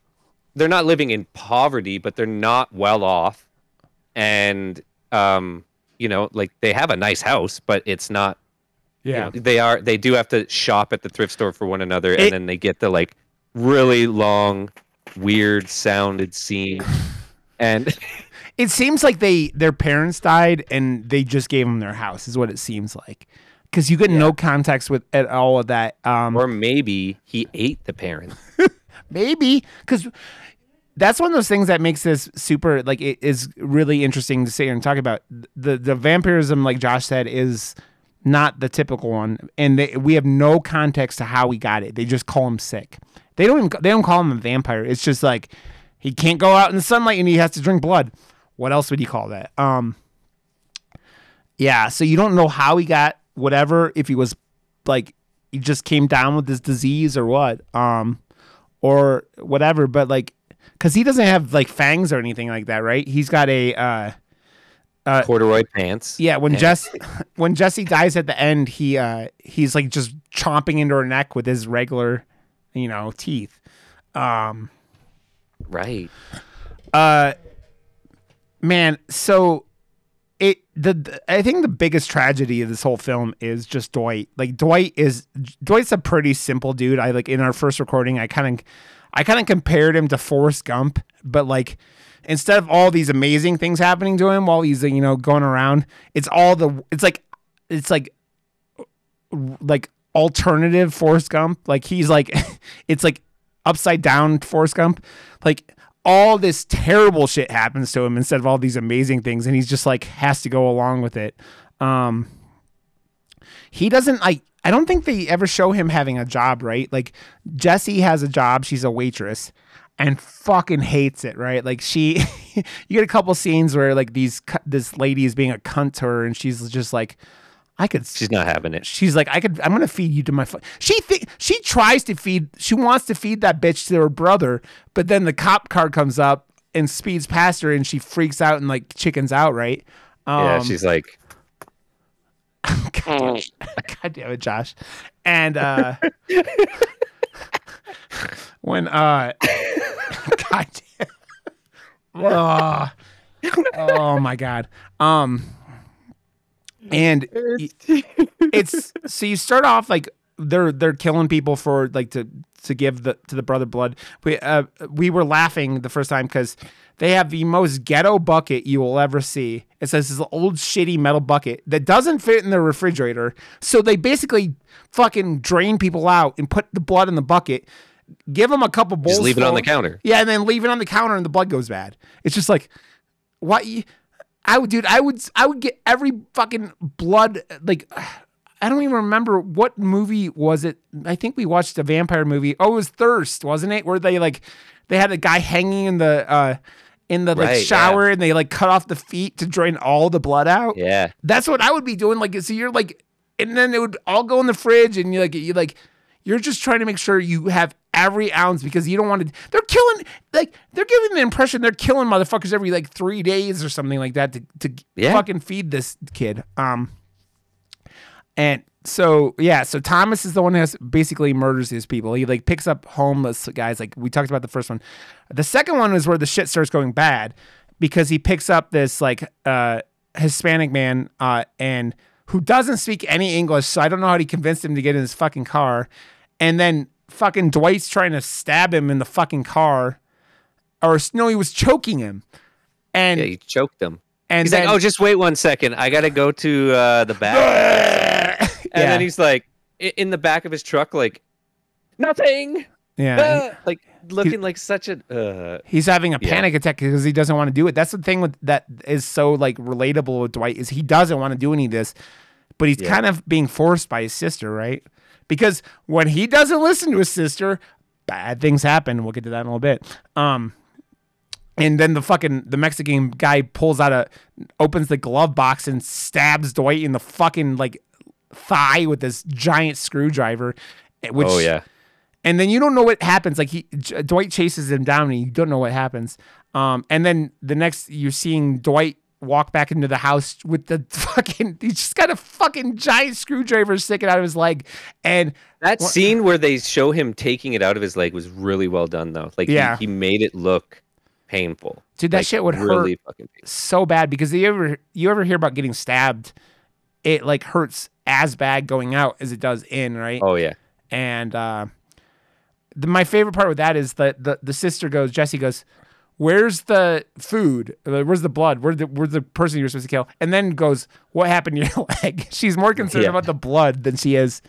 they're not living in poverty, but they're not well off, and um, you know like they have a nice house, but it's not you yeah. know, they are they do have to shop at the thrift store for one another It- and then they get the like really long weird sounded scene and It seems like they their parents died and they just gave them their house is what it seems like. Cuz you get no context with at all of that. Um or maybe he ate the parents maybe cuz that's one of those things that makes this super like it is really interesting to sit here and talk about. The the vampirism, like Josh said, is not the typical one, and they, we have no context to how he got it. They just call him sick. They don't even they don't call him a vampire. It's just like he can't go out in the sunlight and he has to drink blood. What else would you call that? Um, yeah. So you don't know how he got whatever. If he was like he just came down with this disease or what, um, or whatever. But like, because he doesn't have like fangs or anything like that, right? He's got a uh, uh, Corduroy pants. yeah. When Jess when Jesse dies at the end, he uh he's like just chomping into her neck with his regular, you know, teeth. Um, Right. uh, man. So it the, the I think the biggest tragedy of this whole film is just Dwight. Like Dwight is Dwight's a pretty simple dude. I like in our first recording, I kind of I kind of compared him to Forrest Gump, but like instead of all these amazing things happening to him while he's you know going around, it's all the it's like it's like like alternative Forrest Gump. Like he's like it's like upside down Forrest Gump. Like all this terrible shit happens to him instead of all these amazing things, and he's just like has to go along with it. Um, he doesn't like. I don't think they ever show him having a job, right? Like Jessie has a job; she's a waitress, and fucking hates it, right? Like she, you get a couple scenes where like these this lady is being a cunt to her, and she's just like, I could She's not having it. she's like, I could, I'm gonna feed you to my. Fu-. She th- she tries to feed, she wants to feed that bitch to her brother, but then the cop car comes up and speeds past her, and she freaks out and like chickens out, right? Um, yeah, she's like, God damn it, Josh. And uh, when uh, God damn, oh, oh my God, um, and y- it's so you start off like they're they're killing people for like to to give the to the brother blood. We uh we were laughing the first time because they have the most ghetto bucket you will ever see. It says this old shitty metal bucket that doesn't fit in the refrigerator. So they basically fucking drain people out and put the blood in the bucket. Give them a couple bowls. just leave it on the counter. yeah, and then leave it on the counter and the blood goes bad. It's just like, what? I would, dude. I would, I would get every fucking blood. Like, I don't even remember what movie was it. I think we watched a vampire movie. Oh, it was Thirst, wasn't it? Where they like, they had a guy hanging in the, uh, in the like Right, shower, and they like cut off the feet to drain all the blood out. Yeah. That's what I would be doing. Like, so you're like, and then it would all go in the fridge, and you like, you like, you're just trying to make sure you have every ounce because you don't want to. They're killing, like, they're giving the impression they're killing motherfuckers every like three days or something like that to to Yeah. fucking feed this kid. Um, and so yeah, so Thomas is the one who has basically murders his people. He like picks up homeless guys, like we talked about the first one. The second one is where the shit starts going bad because he picks up this like uh Hispanic man uh and who doesn't speak any English, so I don't know how he convinced him to get in his fucking car. And then fucking Dwight's trying to stab him in the fucking car. Or no, he was choking him. And Yeah, you choked him. and He's then, like, oh, just wait one second. I got to go to uh, the back. and Yeah. then he's like, in the back of his truck, like, nothing. yeah. Ah, like, looking like such a. Uh, He's having a Yeah. panic attack because he doesn't want to do it. That's the thing with that is so like relatable with Dwight is he doesn't want to do any of this, but he's Yeah. kind of being forced by his sister, right? Because when he doesn't listen to his sister, bad things happen. We'll get to that in a little bit. Um, and then the fucking the Mexican guy pulls out a opens the glove box and stabs Dwight in the fucking like thigh with this giant screwdriver. eh, Which oh, yeah. and then you don't know what happens. Like he Dwight chases him down, and you don't know what happens. Um, and then the next you're seeing Dwight walk back into the house with the fucking he's just got a fucking giant screwdriver sticking out of his leg, and That scene where they show him taking it out of his leg was really well done, though. Like, Yeah. he, he made it look painful. dude, that Like, shit would really hurt fucking painful. so bad because you ever you ever hear about getting stabbed, it like hurts as bad going out as it does in, right? Oh, yeah. And uh, the, my favorite part with that is that the, the sister goes, Jesse goes, Where's the food? Uh, Where's the blood? Where's the, where's the person you're supposed to kill? And then goes, What happened to your leg? She's more concerned Yeah. about the blood than she is.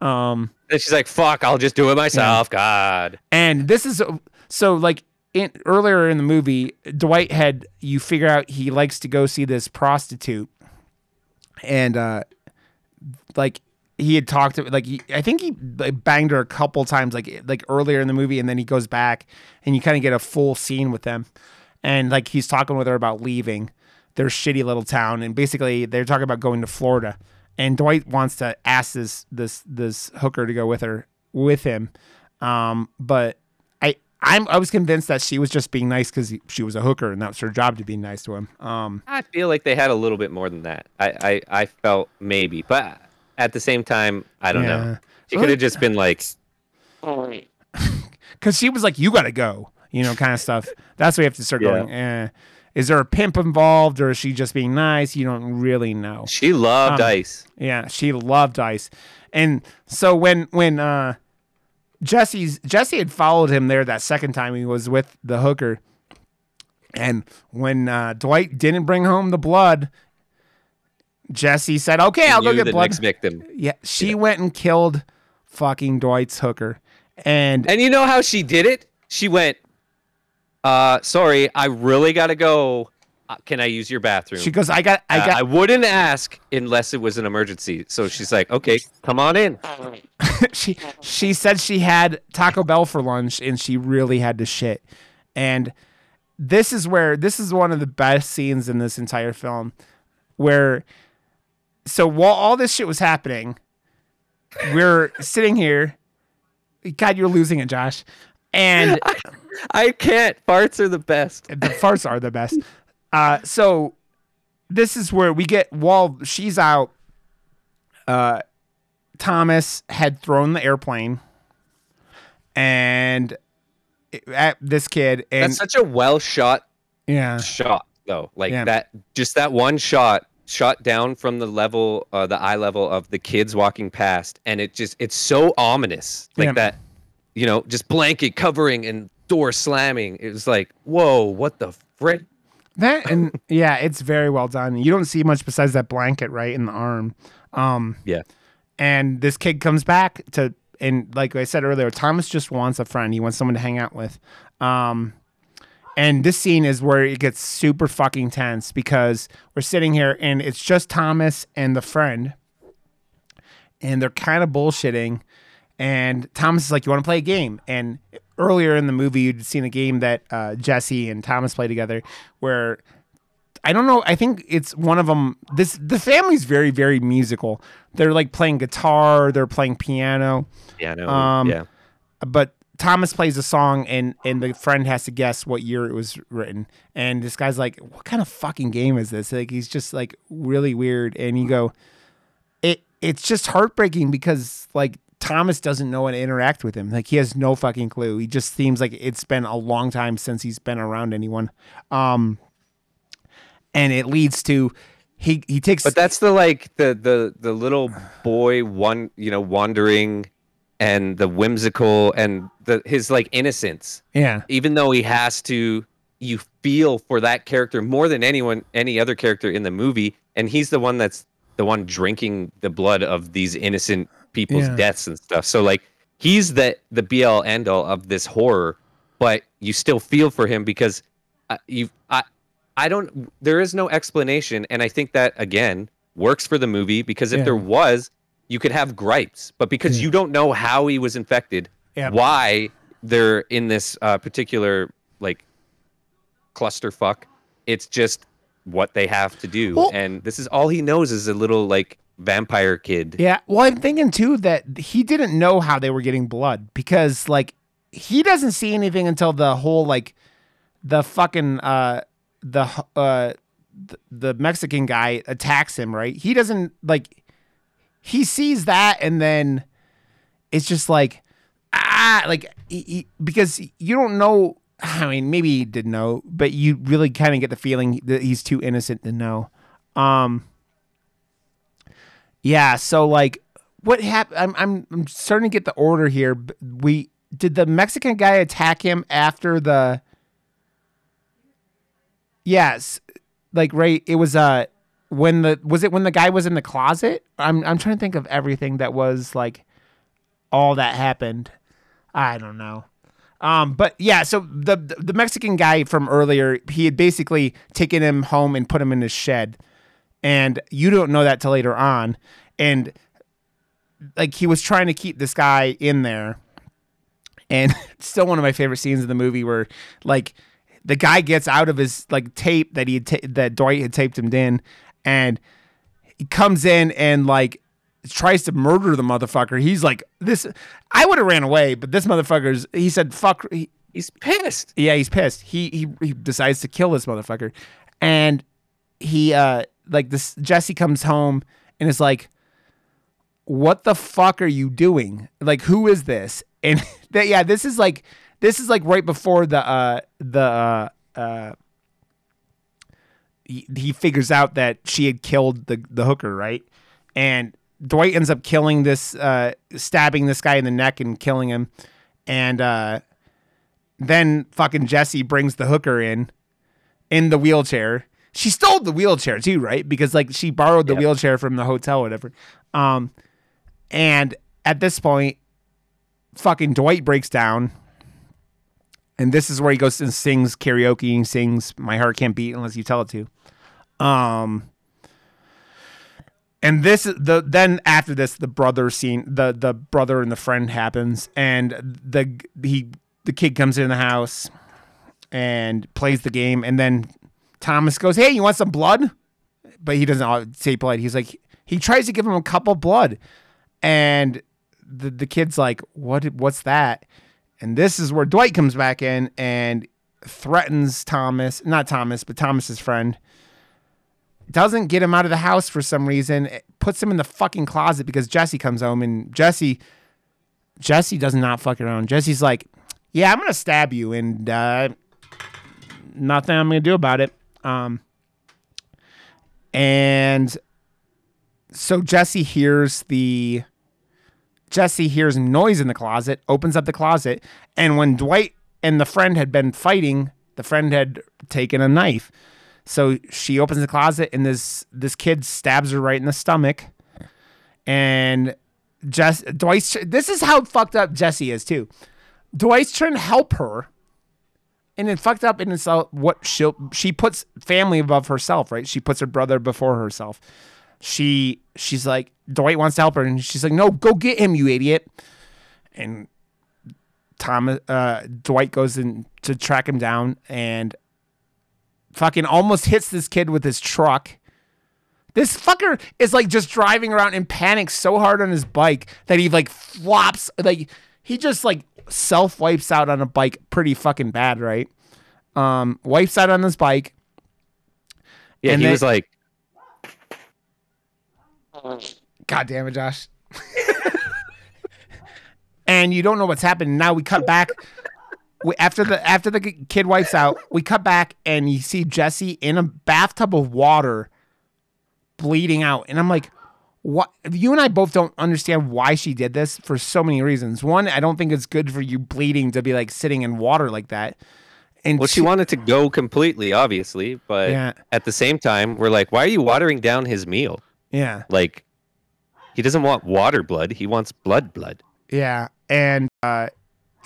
Um, And she's like, fuck, I'll just do it myself. God. and this is so like in earlier in the movie, Dwight had you figure out he likes to go see this prostitute, and uh, like he had talked to like he, I think he banged her a couple times like like earlier in the movie, and then he goes back and you kind of get a full scene with them, and like he's talking with her about leaving their shitty little town, and basically they're talking about going to Florida, and Dwight wants to ask this this this hooker to go with her with him, um, but I I'm I was convinced that she was just being nice because she was a hooker and that was her job to be nice to him. Um, I feel like they had a little bit more than that. I, I, I felt maybe, but at the same time, I don't Yeah. know. She could have just been like, because she was like, "You gotta go," you know, kind of stuff. That's why you have to start Yeah. going. Eh, is there a pimp involved, or is she just being nice? You don't really know. she loved Um, ice. Yeah, she loved ice, and so when when uh, Jesse's Jesse had followed him there that second time he was with the hooker, and when uh, Dwight didn't bring home the blood. Jesse said, "Okay, I'll go get the blood." next victim. Yeah, she went and killed fucking Dwight's hooker, and And you know how she did it? She went, uh, sorry, I really got to go. Uh, can I use your bathroom? she goes, "I got, I Uh, got." I wouldn't ask unless it was an emergency. So she's like, okay, come on in. she she said she had Taco Bell for lunch and she really had to shit. And this is where this is one of the best scenes in this entire film where so while all this shit was happening, we're sitting here. God, you're losing it, Josh. And I can't. Farts are the best. the farts are the best. Uh, so this is where we get while she's out. Uh, Thomas had thrown the airplane, and at this kid, and That's such a well shot yeah, shot, though. Like Yeah. that, just that one shot, shot down from the level, uh, the eye level of the kids walking past, and it just, it's so ominous, like Yeah. that, you know, just blanket covering and door slamming. It was like, whoa, what the frick? that and yeah, it's very well done. You don't see much besides that blanket right in the arm. Um, Yeah. and this kid comes back to and like I said earlier, Thomas just wants a friend. He wants someone to hang out with. Um, and this scene is where it gets super fucking tense because we're sitting here and it's just Thomas and the friend, and they're kind of bullshitting. And Thomas is like, "You want to play a game?" And earlier in the movie, you'd seen a game that uh, Jesse and Thomas play together, where I don't know. I think it's one of them. This the family's very very musical. They're like playing guitar. They're playing piano. Yeah, no, Um, yeah. But Thomas plays a song and and the friend has to guess what year it was written. And this guy's like, "What kind of fucking game is this?" Like he's just like really weird. And you go, it it's just heartbreaking because like Thomas doesn't know how to interact with him. Like he has no fucking clue. He just seems like it's been a long time since he's been around anyone. Um, and it leads to he he takes But that's the like the the the little boy one you know wandering, and the whimsical and the his like innocence. yeah Even though he has to, you feel for that character more than anyone any other character in the movie, and he's the one that's the one drinking the blood of these innocent people's Yeah. deaths and stuff. So like he's the the be all end all of this horror, but you still feel for him because uh, you I I don't there is no explanation and I think that again works for the movie because if Yeah. there was you could have gripes, but because Yeah. you don't know how he was infected, Yeah. why they're in this uh, particular like clusterfuck, it's just what they have to do, Well- and this is all he knows is a little like vampire kid. Yeah, well, I'm thinking too that he didn't know how they were getting blood because like he doesn't see anything until the whole like the fucking uh the uh th- the Mexican guy attacks him, right? He doesn't like he sees that and then it's just like ah like he, he- because you don't know I mean maybe he didn't know, but you really kind of get the feeling that he's too innocent to know. Um yeah, so like what happened I'm, I'm I'm starting to get the order here. We did the Mexican guy attack him after the Yes. Like right it was uh when the was it when the guy was in the closet? I'm I'm trying to think of everything that was like all that happened. I don't know. Um, but yeah, so the the Mexican guy from earlier, he had basically taken him home and put him in his shed, and you don't know that till later on, and like he was trying to keep this guy in there, and still one of my favorite scenes in the movie where like the guy gets out of his like tape that he ta- that Dwight had taped him in, and he comes in and like tries to murder the motherfucker. He's like, this. I would have ran away, but this motherfucker's. He said, "Fuck." He, He's pissed. yeah, he's pissed. He he he decides to kill this motherfucker, and he uh like this. Jesse comes home and is like, "What the fuck are you doing? Like, who is this?" And that yeah, this is like this is like right before the uh the uh. uh he, he figures out that she had killed the the hooker, right? And Dwight ends up killing this, uh, stabbing this guy in the neck and killing him. And uh, then fucking Jesse brings the hooker in, in the wheelchair. She stole the wheelchair too, right? Because like she borrowed the Yep. wheelchair from the hotel, whatever. Um, and at this point, fucking Dwight breaks down. And this is where he goes and sings karaoke and sings "My Heart Can't Beat Unless You Tell It to." Um, and this the then after this the brother scene the the brother and the friend happens and the he the kid comes in the house and plays the game. And then Thomas goes hey you want some blood? But he doesn't say blood. He's like he tries to give him a cup of blood. And the the kid's like what what's that? And this is where Dwight comes back in and threatens Thomas not Thomas but Thomas's friend doesn't get him out of the house for some reason. Puts him in the fucking closet because Jesse comes home and Jesse Jesse does not fuck around. Jesse's like, "Yeah, I'm gonna stab you," and uh, nothing I'm gonna do about it. Um, and so Jesse hears the Jesse hears noise in the closet, opens up the closet, and when Dwight and the friend had been fighting, the friend had taken a knife. So she opens the closet and this this kid stabs her right in the stomach. And Jess Dwight's this is how fucked up Jesse is too. Dwight's trying to help her. And it fucked up and it's uh, what she she puts family above herself, right? She puts her brother before herself. She she's like Dwight wants to help her and she's like, "No, go get him, you idiot." And Thomas uh, Dwight goes in to track him down and fucking almost hits this kid with his truck. This fucker is like just driving around in panic so hard on his bike that he like flops like he just like self wipes out on a bike pretty fucking bad, right? Um wipes out on his bike. Yeah, And he then- was like, God damn it, Josh. and you don't know what's happened. Now we cut back. We, after the after the kid wipes out, we cut back and you see Jesse in a bathtub of water, bleeding out. And I'm like, what? You and I both don't understand why she did this for so many reasons. One, I don't think it's good for you bleeding to be like sitting in water like that. And well, she wanted to go completely, obviously, but Yeah. at the same time, we're like, why are you watering down his meal? yeah. Like, he doesn't want water blood; he wants blood blood. Yeah, and uh,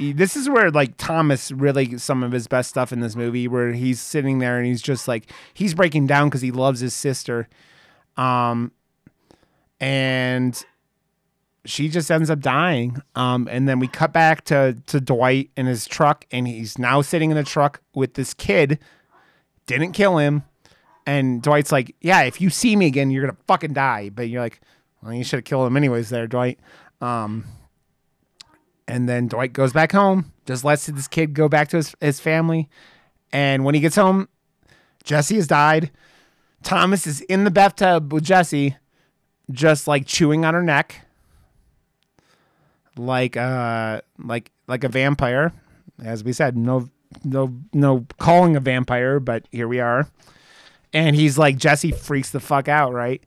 this is where like Thomas really some of his best stuff in this movie, where he's sitting there and he's just like he's breaking down because he loves his sister, um, and she just ends up dying. Um, and then we cut back to to Dwight in his truck, and he's now sitting in the truck with this kid. Didn't kill him. And Dwight's like, "Yeah, if you see me again, you're gonna fucking die." But you're like, "Well, you should have killed him anyways, there, Dwight." Um, and then Dwight goes back home, just lets this kid go back to his, his family. And when he gets home, Jesse has died. Thomas is in the bathtub with Jesse, just like chewing on her neck, like uh, like like a vampire. As we said, no, no, no calling a vampire, but here we are. And he's like, Jesse freaks the fuck out, right?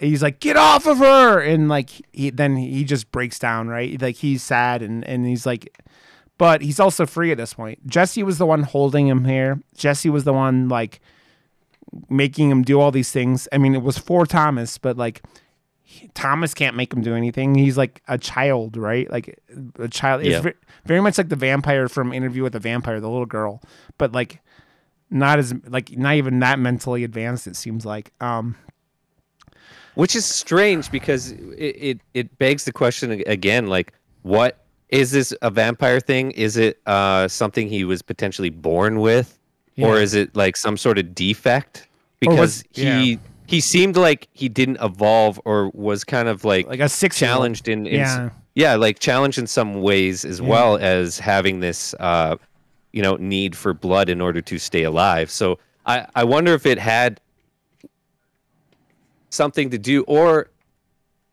He's like get off of her and like he then he just breaks down right like he's sad and and he's like but he's also free at this point jesse was the one holding him here jesse was the one like making him do all these things i mean it was for thomas but like he- Thomas can't make him do anything. He's like a child, right? Like a child. It's Yeah. ve- very much like the vampire from Interview with the Vampire, the little girl, but like not as like not even that mentally advanced. It seems like. Um, which is strange because it, it it begs the question again like what is this a vampire thing? Is it uh something he was potentially born with? Or is it like some sort of defect? Or was- because he he seemed like he didn't evolve or was kind of like, like a six challenged in, in Yeah. yeah like challenged in some ways as well as having this uh you know need for blood in order to stay alive. So i i wonder if it had something to do or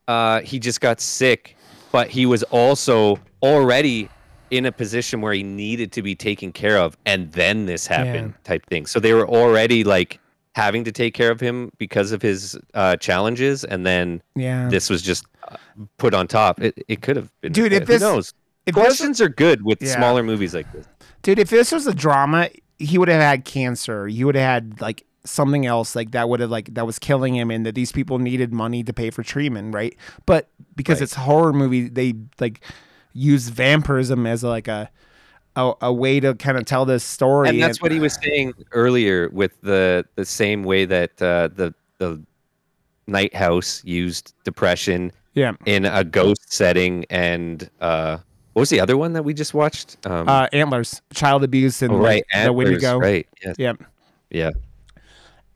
uh he just got sick but he was also already in a position where he needed to be taken care of and then this happened type thing so they were already like having to take care of him because of his uh challenges and then Yeah. this was just uh, put on top. It, it could have been. Dude, if who this- knows? if this- Questions are good with Yeah. smaller movies like this. Dude, if this was a drama, he would have had cancer. He would have had like something else like that would have like that was killing him and that these people needed money to pay for treatment, right? But because Right. it's a horror movie, they like use vampirism as like a a, a way to kind of tell this story. And that's what he was saying earlier with the the same way that uh, the the Night House used depression yeah. in a ghost setting, and uh, what was the other one that we just watched? Um, Uh, antlers, child abuse, and oh, right, like, the Antlers, Wendigo. Right. Yes. Yeah. Yeah.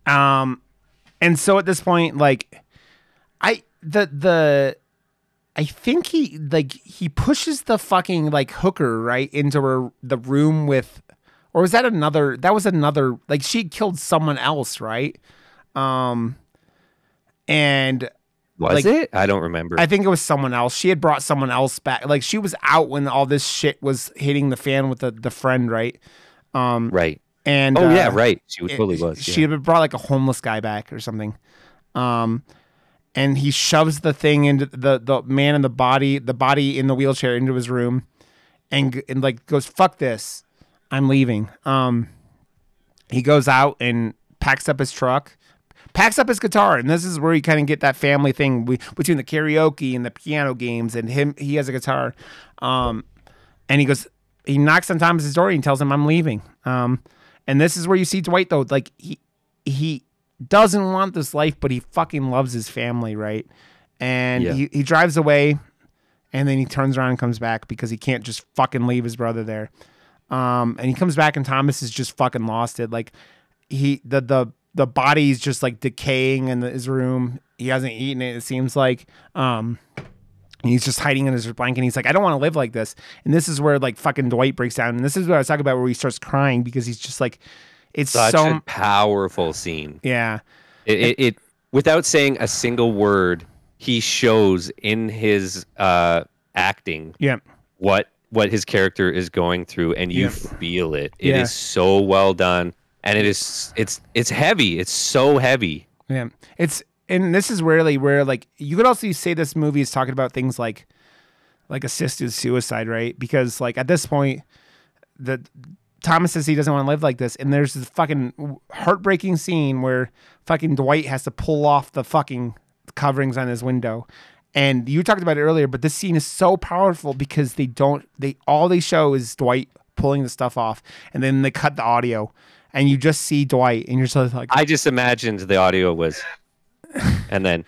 Um, and so at this point, like, I the the, I think he like he pushes the fucking like hooker right into her the room with, or was that another? That was another like she killed someone else, right? Um, and Was Like- it? I don't remember. I think it was someone else. She had brought someone else back. Like she was out when all this shit was hitting the fan with the the friend, right? Um, right. And Oh yeah, uh, right. She it- totally was. She yeah. had brought like a homeless guy back or something. Um, and he shoves the thing into the the man in the body, the body in the wheelchair into his room, and and like goes fuck this, I'm leaving. Um, he goes out and packs up his truck, packs up his guitar, and this is where you kind of get that family thing we, between the karaoke and the piano games, and him. He has a guitar, um, and he goes. He knocks on Thomas's door and tells him, "I'm leaving." Um, and this is where you see Dwight though, like he he doesn't want this life, but he fucking loves his family, right? And Yeah. he, he drives away, and then he turns around and comes back because he can't just fucking leave his brother there. Um, and he comes back and Thomas is just fucking lost it. Like he the the the body's just like decaying in his room. He hasn't eaten it. It seems like. Um, and he's just hiding in his blanket. And He's like, I don't want to live like this. And this is where like fucking Dwight breaks down. And this is what I was talking about where he starts crying because he's just like, it's Such so a powerful scene. yeah, It, it, it without saying a single word, he shows in his uh, acting yeah, what what his character is going through, and you Yeah. feel it. It is Yeah. so well done, and it is it's it's heavy. It's so heavy. yeah. It's and this is rarely where like you could also say this movie is talking about things like like assisted suicide, right? Because like at this point, the Thomas says he doesn't want to live like this, and there's this fucking heartbreaking scene where fucking Dwight has to pull off the fucking coverings on his window. And you talked about it earlier, but this scene is so powerful because they don't they all they show is Dwight pulling the stuff off, and then they cut the audio, and you just see Dwight, and you're just like, I just imagined the audio was, and then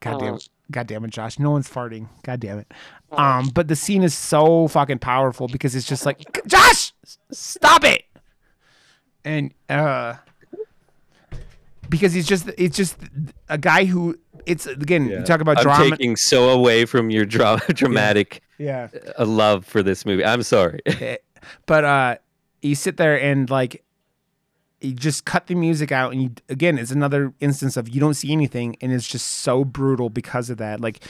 God damn it. God damn it, Josh. No one's farting. God damn it. Um, but the scene is so fucking powerful because it's just like, Josh, stop it. And uh because he's just it's just a guy who it's again, you talk about I'm drama. taking so away from your dra- dramatic yeah. uh, love for this movie. I'm sorry. Eh, but uh you sit there and like you just cut the music out and you again it's another instance of you don't see anything and it's just so brutal because of that like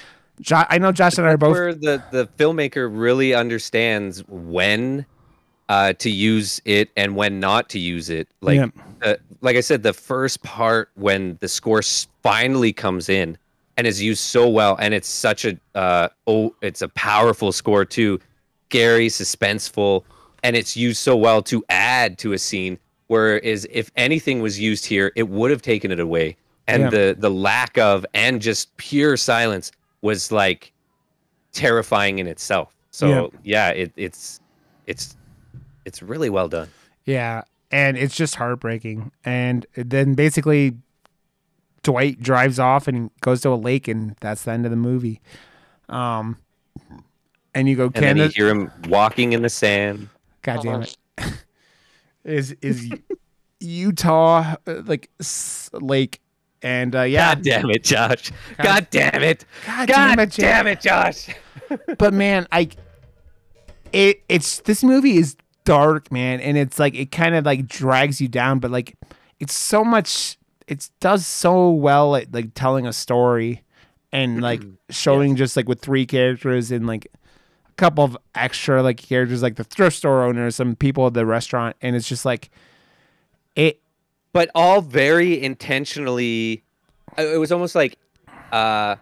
jo- i know josh and i are both where the the filmmaker really understands when uh, to use it and when not to use it. Like, Yeah. uh, like I said, the first part when the score finally comes in and is used so well, and it's such a uh, oh, it's a powerful score too, scary, suspenseful, and it's used so well to add to a scene. Whereas if anything was used here, it would have taken it away. and Yeah. the the lack of and just pure silence was like terrifying in itself. So yeah, it, it's it's it's really well done. Yeah, and it's just heartbreaking. And then basically, Dwight drives off and goes to a lake, and that's the end of the movie. Um, and you go, And then you hear him walking in the sand. God damn it! Is is Utah uh, like lake? And uh, yeah, God damn it, Josh. God damn it. God God damn it, damn it, Josh. but man, I it it's this movie is dark, man, and it's like it kind of like drags you down, but like it's so much it does so well at like telling a story and like showing just like with three characters and like couple of extra like characters like the thrift store owner, some people at the restaurant, and it's just like it but all very intentionally uh, it was almost like uh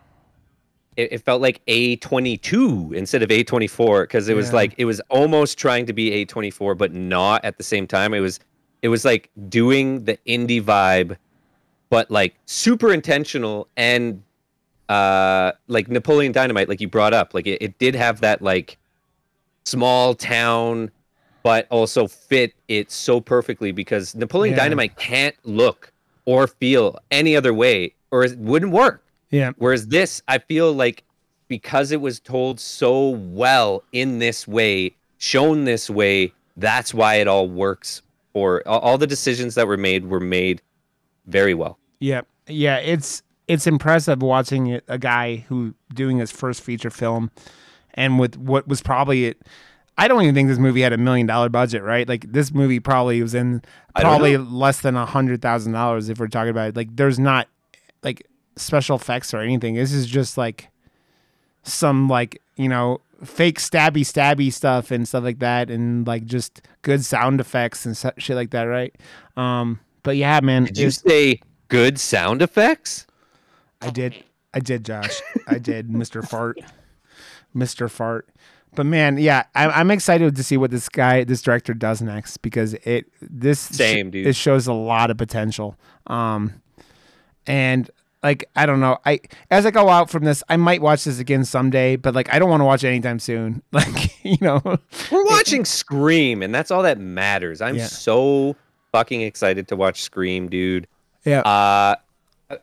it, it felt like a22 instead of a24 because it was Yeah. like it was almost trying to be a24 but not at the same time it was it was like doing the indie vibe but like super intentional and uh like napoleon dynamite like you brought up like it, it did have that like small town but also fit it so perfectly because Napoleon Yeah. Dynamite can't look or feel any other way or it wouldn't work. yeah Whereas this, I feel like because it was told so well in this way, shown this way, that's why it all works. For all, all the decisions that were made were made very well. Yeah, yeah, it's it's impressive watching a guy who doing his first feature film, and with what was probably it. I don't even think this movie had a million dollar budget, right? Like this movie probably was in probably less than a hundred thousand dollars if we're talking about it. Like there's not like special effects or anything. This is just like some like you know fake stabby stabby stuff and stuff like that, and like just good sound effects and shit like that, right? Um, but yeah, man, Did you say good sound effects? I did. I did, Josh. I did, Mr. Fart. Mr. Fart. But man, yeah, I'm, I'm excited to see what this guy, this director does next because it this Same, dude. It shows a lot of potential. Um, and like I don't know, I as I go out from this, I might watch this again someday, but like I don't want to watch it anytime soon. Like you know, We're watching Scream, and that's all that matters. I'm Yeah. so fucking excited to watch Scream, dude. yeah, Uh,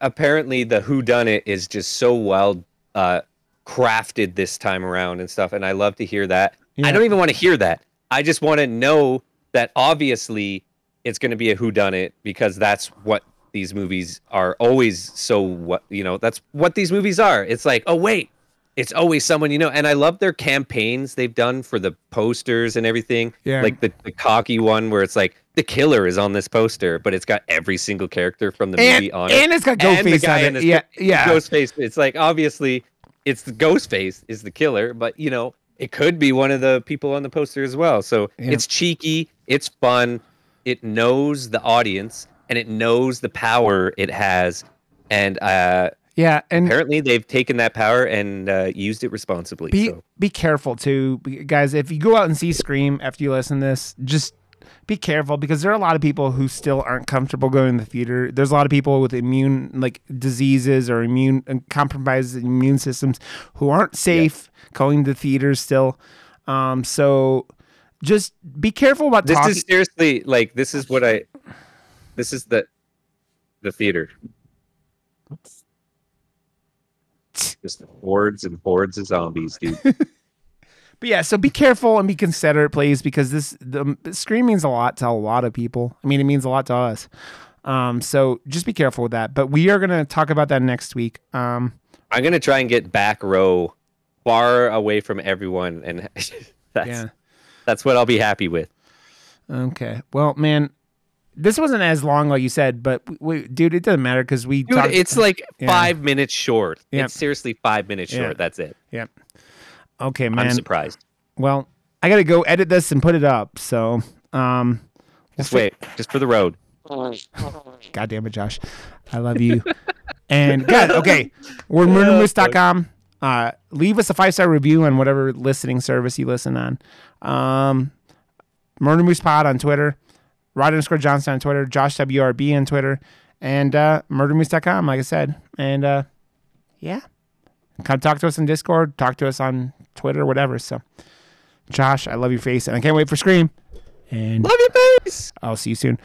apparently the Who Done It is just so well uh, crafted this time around and stuff, and I love to hear that. Yeah. I don't even want to hear that. I just want to know that obviously it's going to be a Who Done It because that's what these movies are always. So what you know, that's what these movies are. It's like, oh wait, it's always someone you know. And I love their campaigns they've done for the posters and everything. Yeah. Like the, the cocky one where it's like the killer is on this poster, but it's got every single character from the and movie on it. and it's got And the Ghostface on it. Yeah, yeah. Ghostface. It's like obviously it's the Ghostface is the killer, but you know it could be one of the people on the poster as well. So Yeah. it's cheeky, it's fun, it knows the audience, and it knows the power it has, and uh, yeah, and apparently they've taken that power and uh, used it responsibly. be so be careful too guys if you go out and see scream after you listen to this just be careful because there are a lot of people who still aren't comfortable going to the theater there's a lot of people with immune like diseases or immune compromised immune systems who aren't safe going to theaters still um so just be careful about this talking is seriously like this is what I. This is the the theater. Just hordes and hordes of zombies, dude. But yeah, so be careful and be considerate, please, because this the screen means a lot to a lot of people. I mean, it means a lot to us. Um, so just be careful with that. But we are gonna talk about that next week. Um, I'm gonna try and get back row, far away from everyone, and that's yeah. that's what I'll be happy with. Okay. Well, man, this wasn't as long like you said, but we, dude, it doesn't matter because we Dude, talked. it's like Yeah. five minutes short. Yeah. It's seriously five minutes short. That's it. yeah. Okay, man. I'm surprised. Well, I gotta go edit this and put it up. So, um, Just wait, just for the road. God damn it, Josh. I love you. and God, okay. We're murdermoose.com. Uh, leave us a five star review on whatever listening service you listen on. Um, Murder Moose Pod on Twitter, Rod underscore Johnson on Twitter, Josh WRB on Twitter, and uh, murdermoose.com, like I said. And uh, yeah, come talk to us on Discord, talk to us on Twitter, whatever. So, Josh, I love your face, and I can't wait for Scream. And Love your face. I'll see you soon.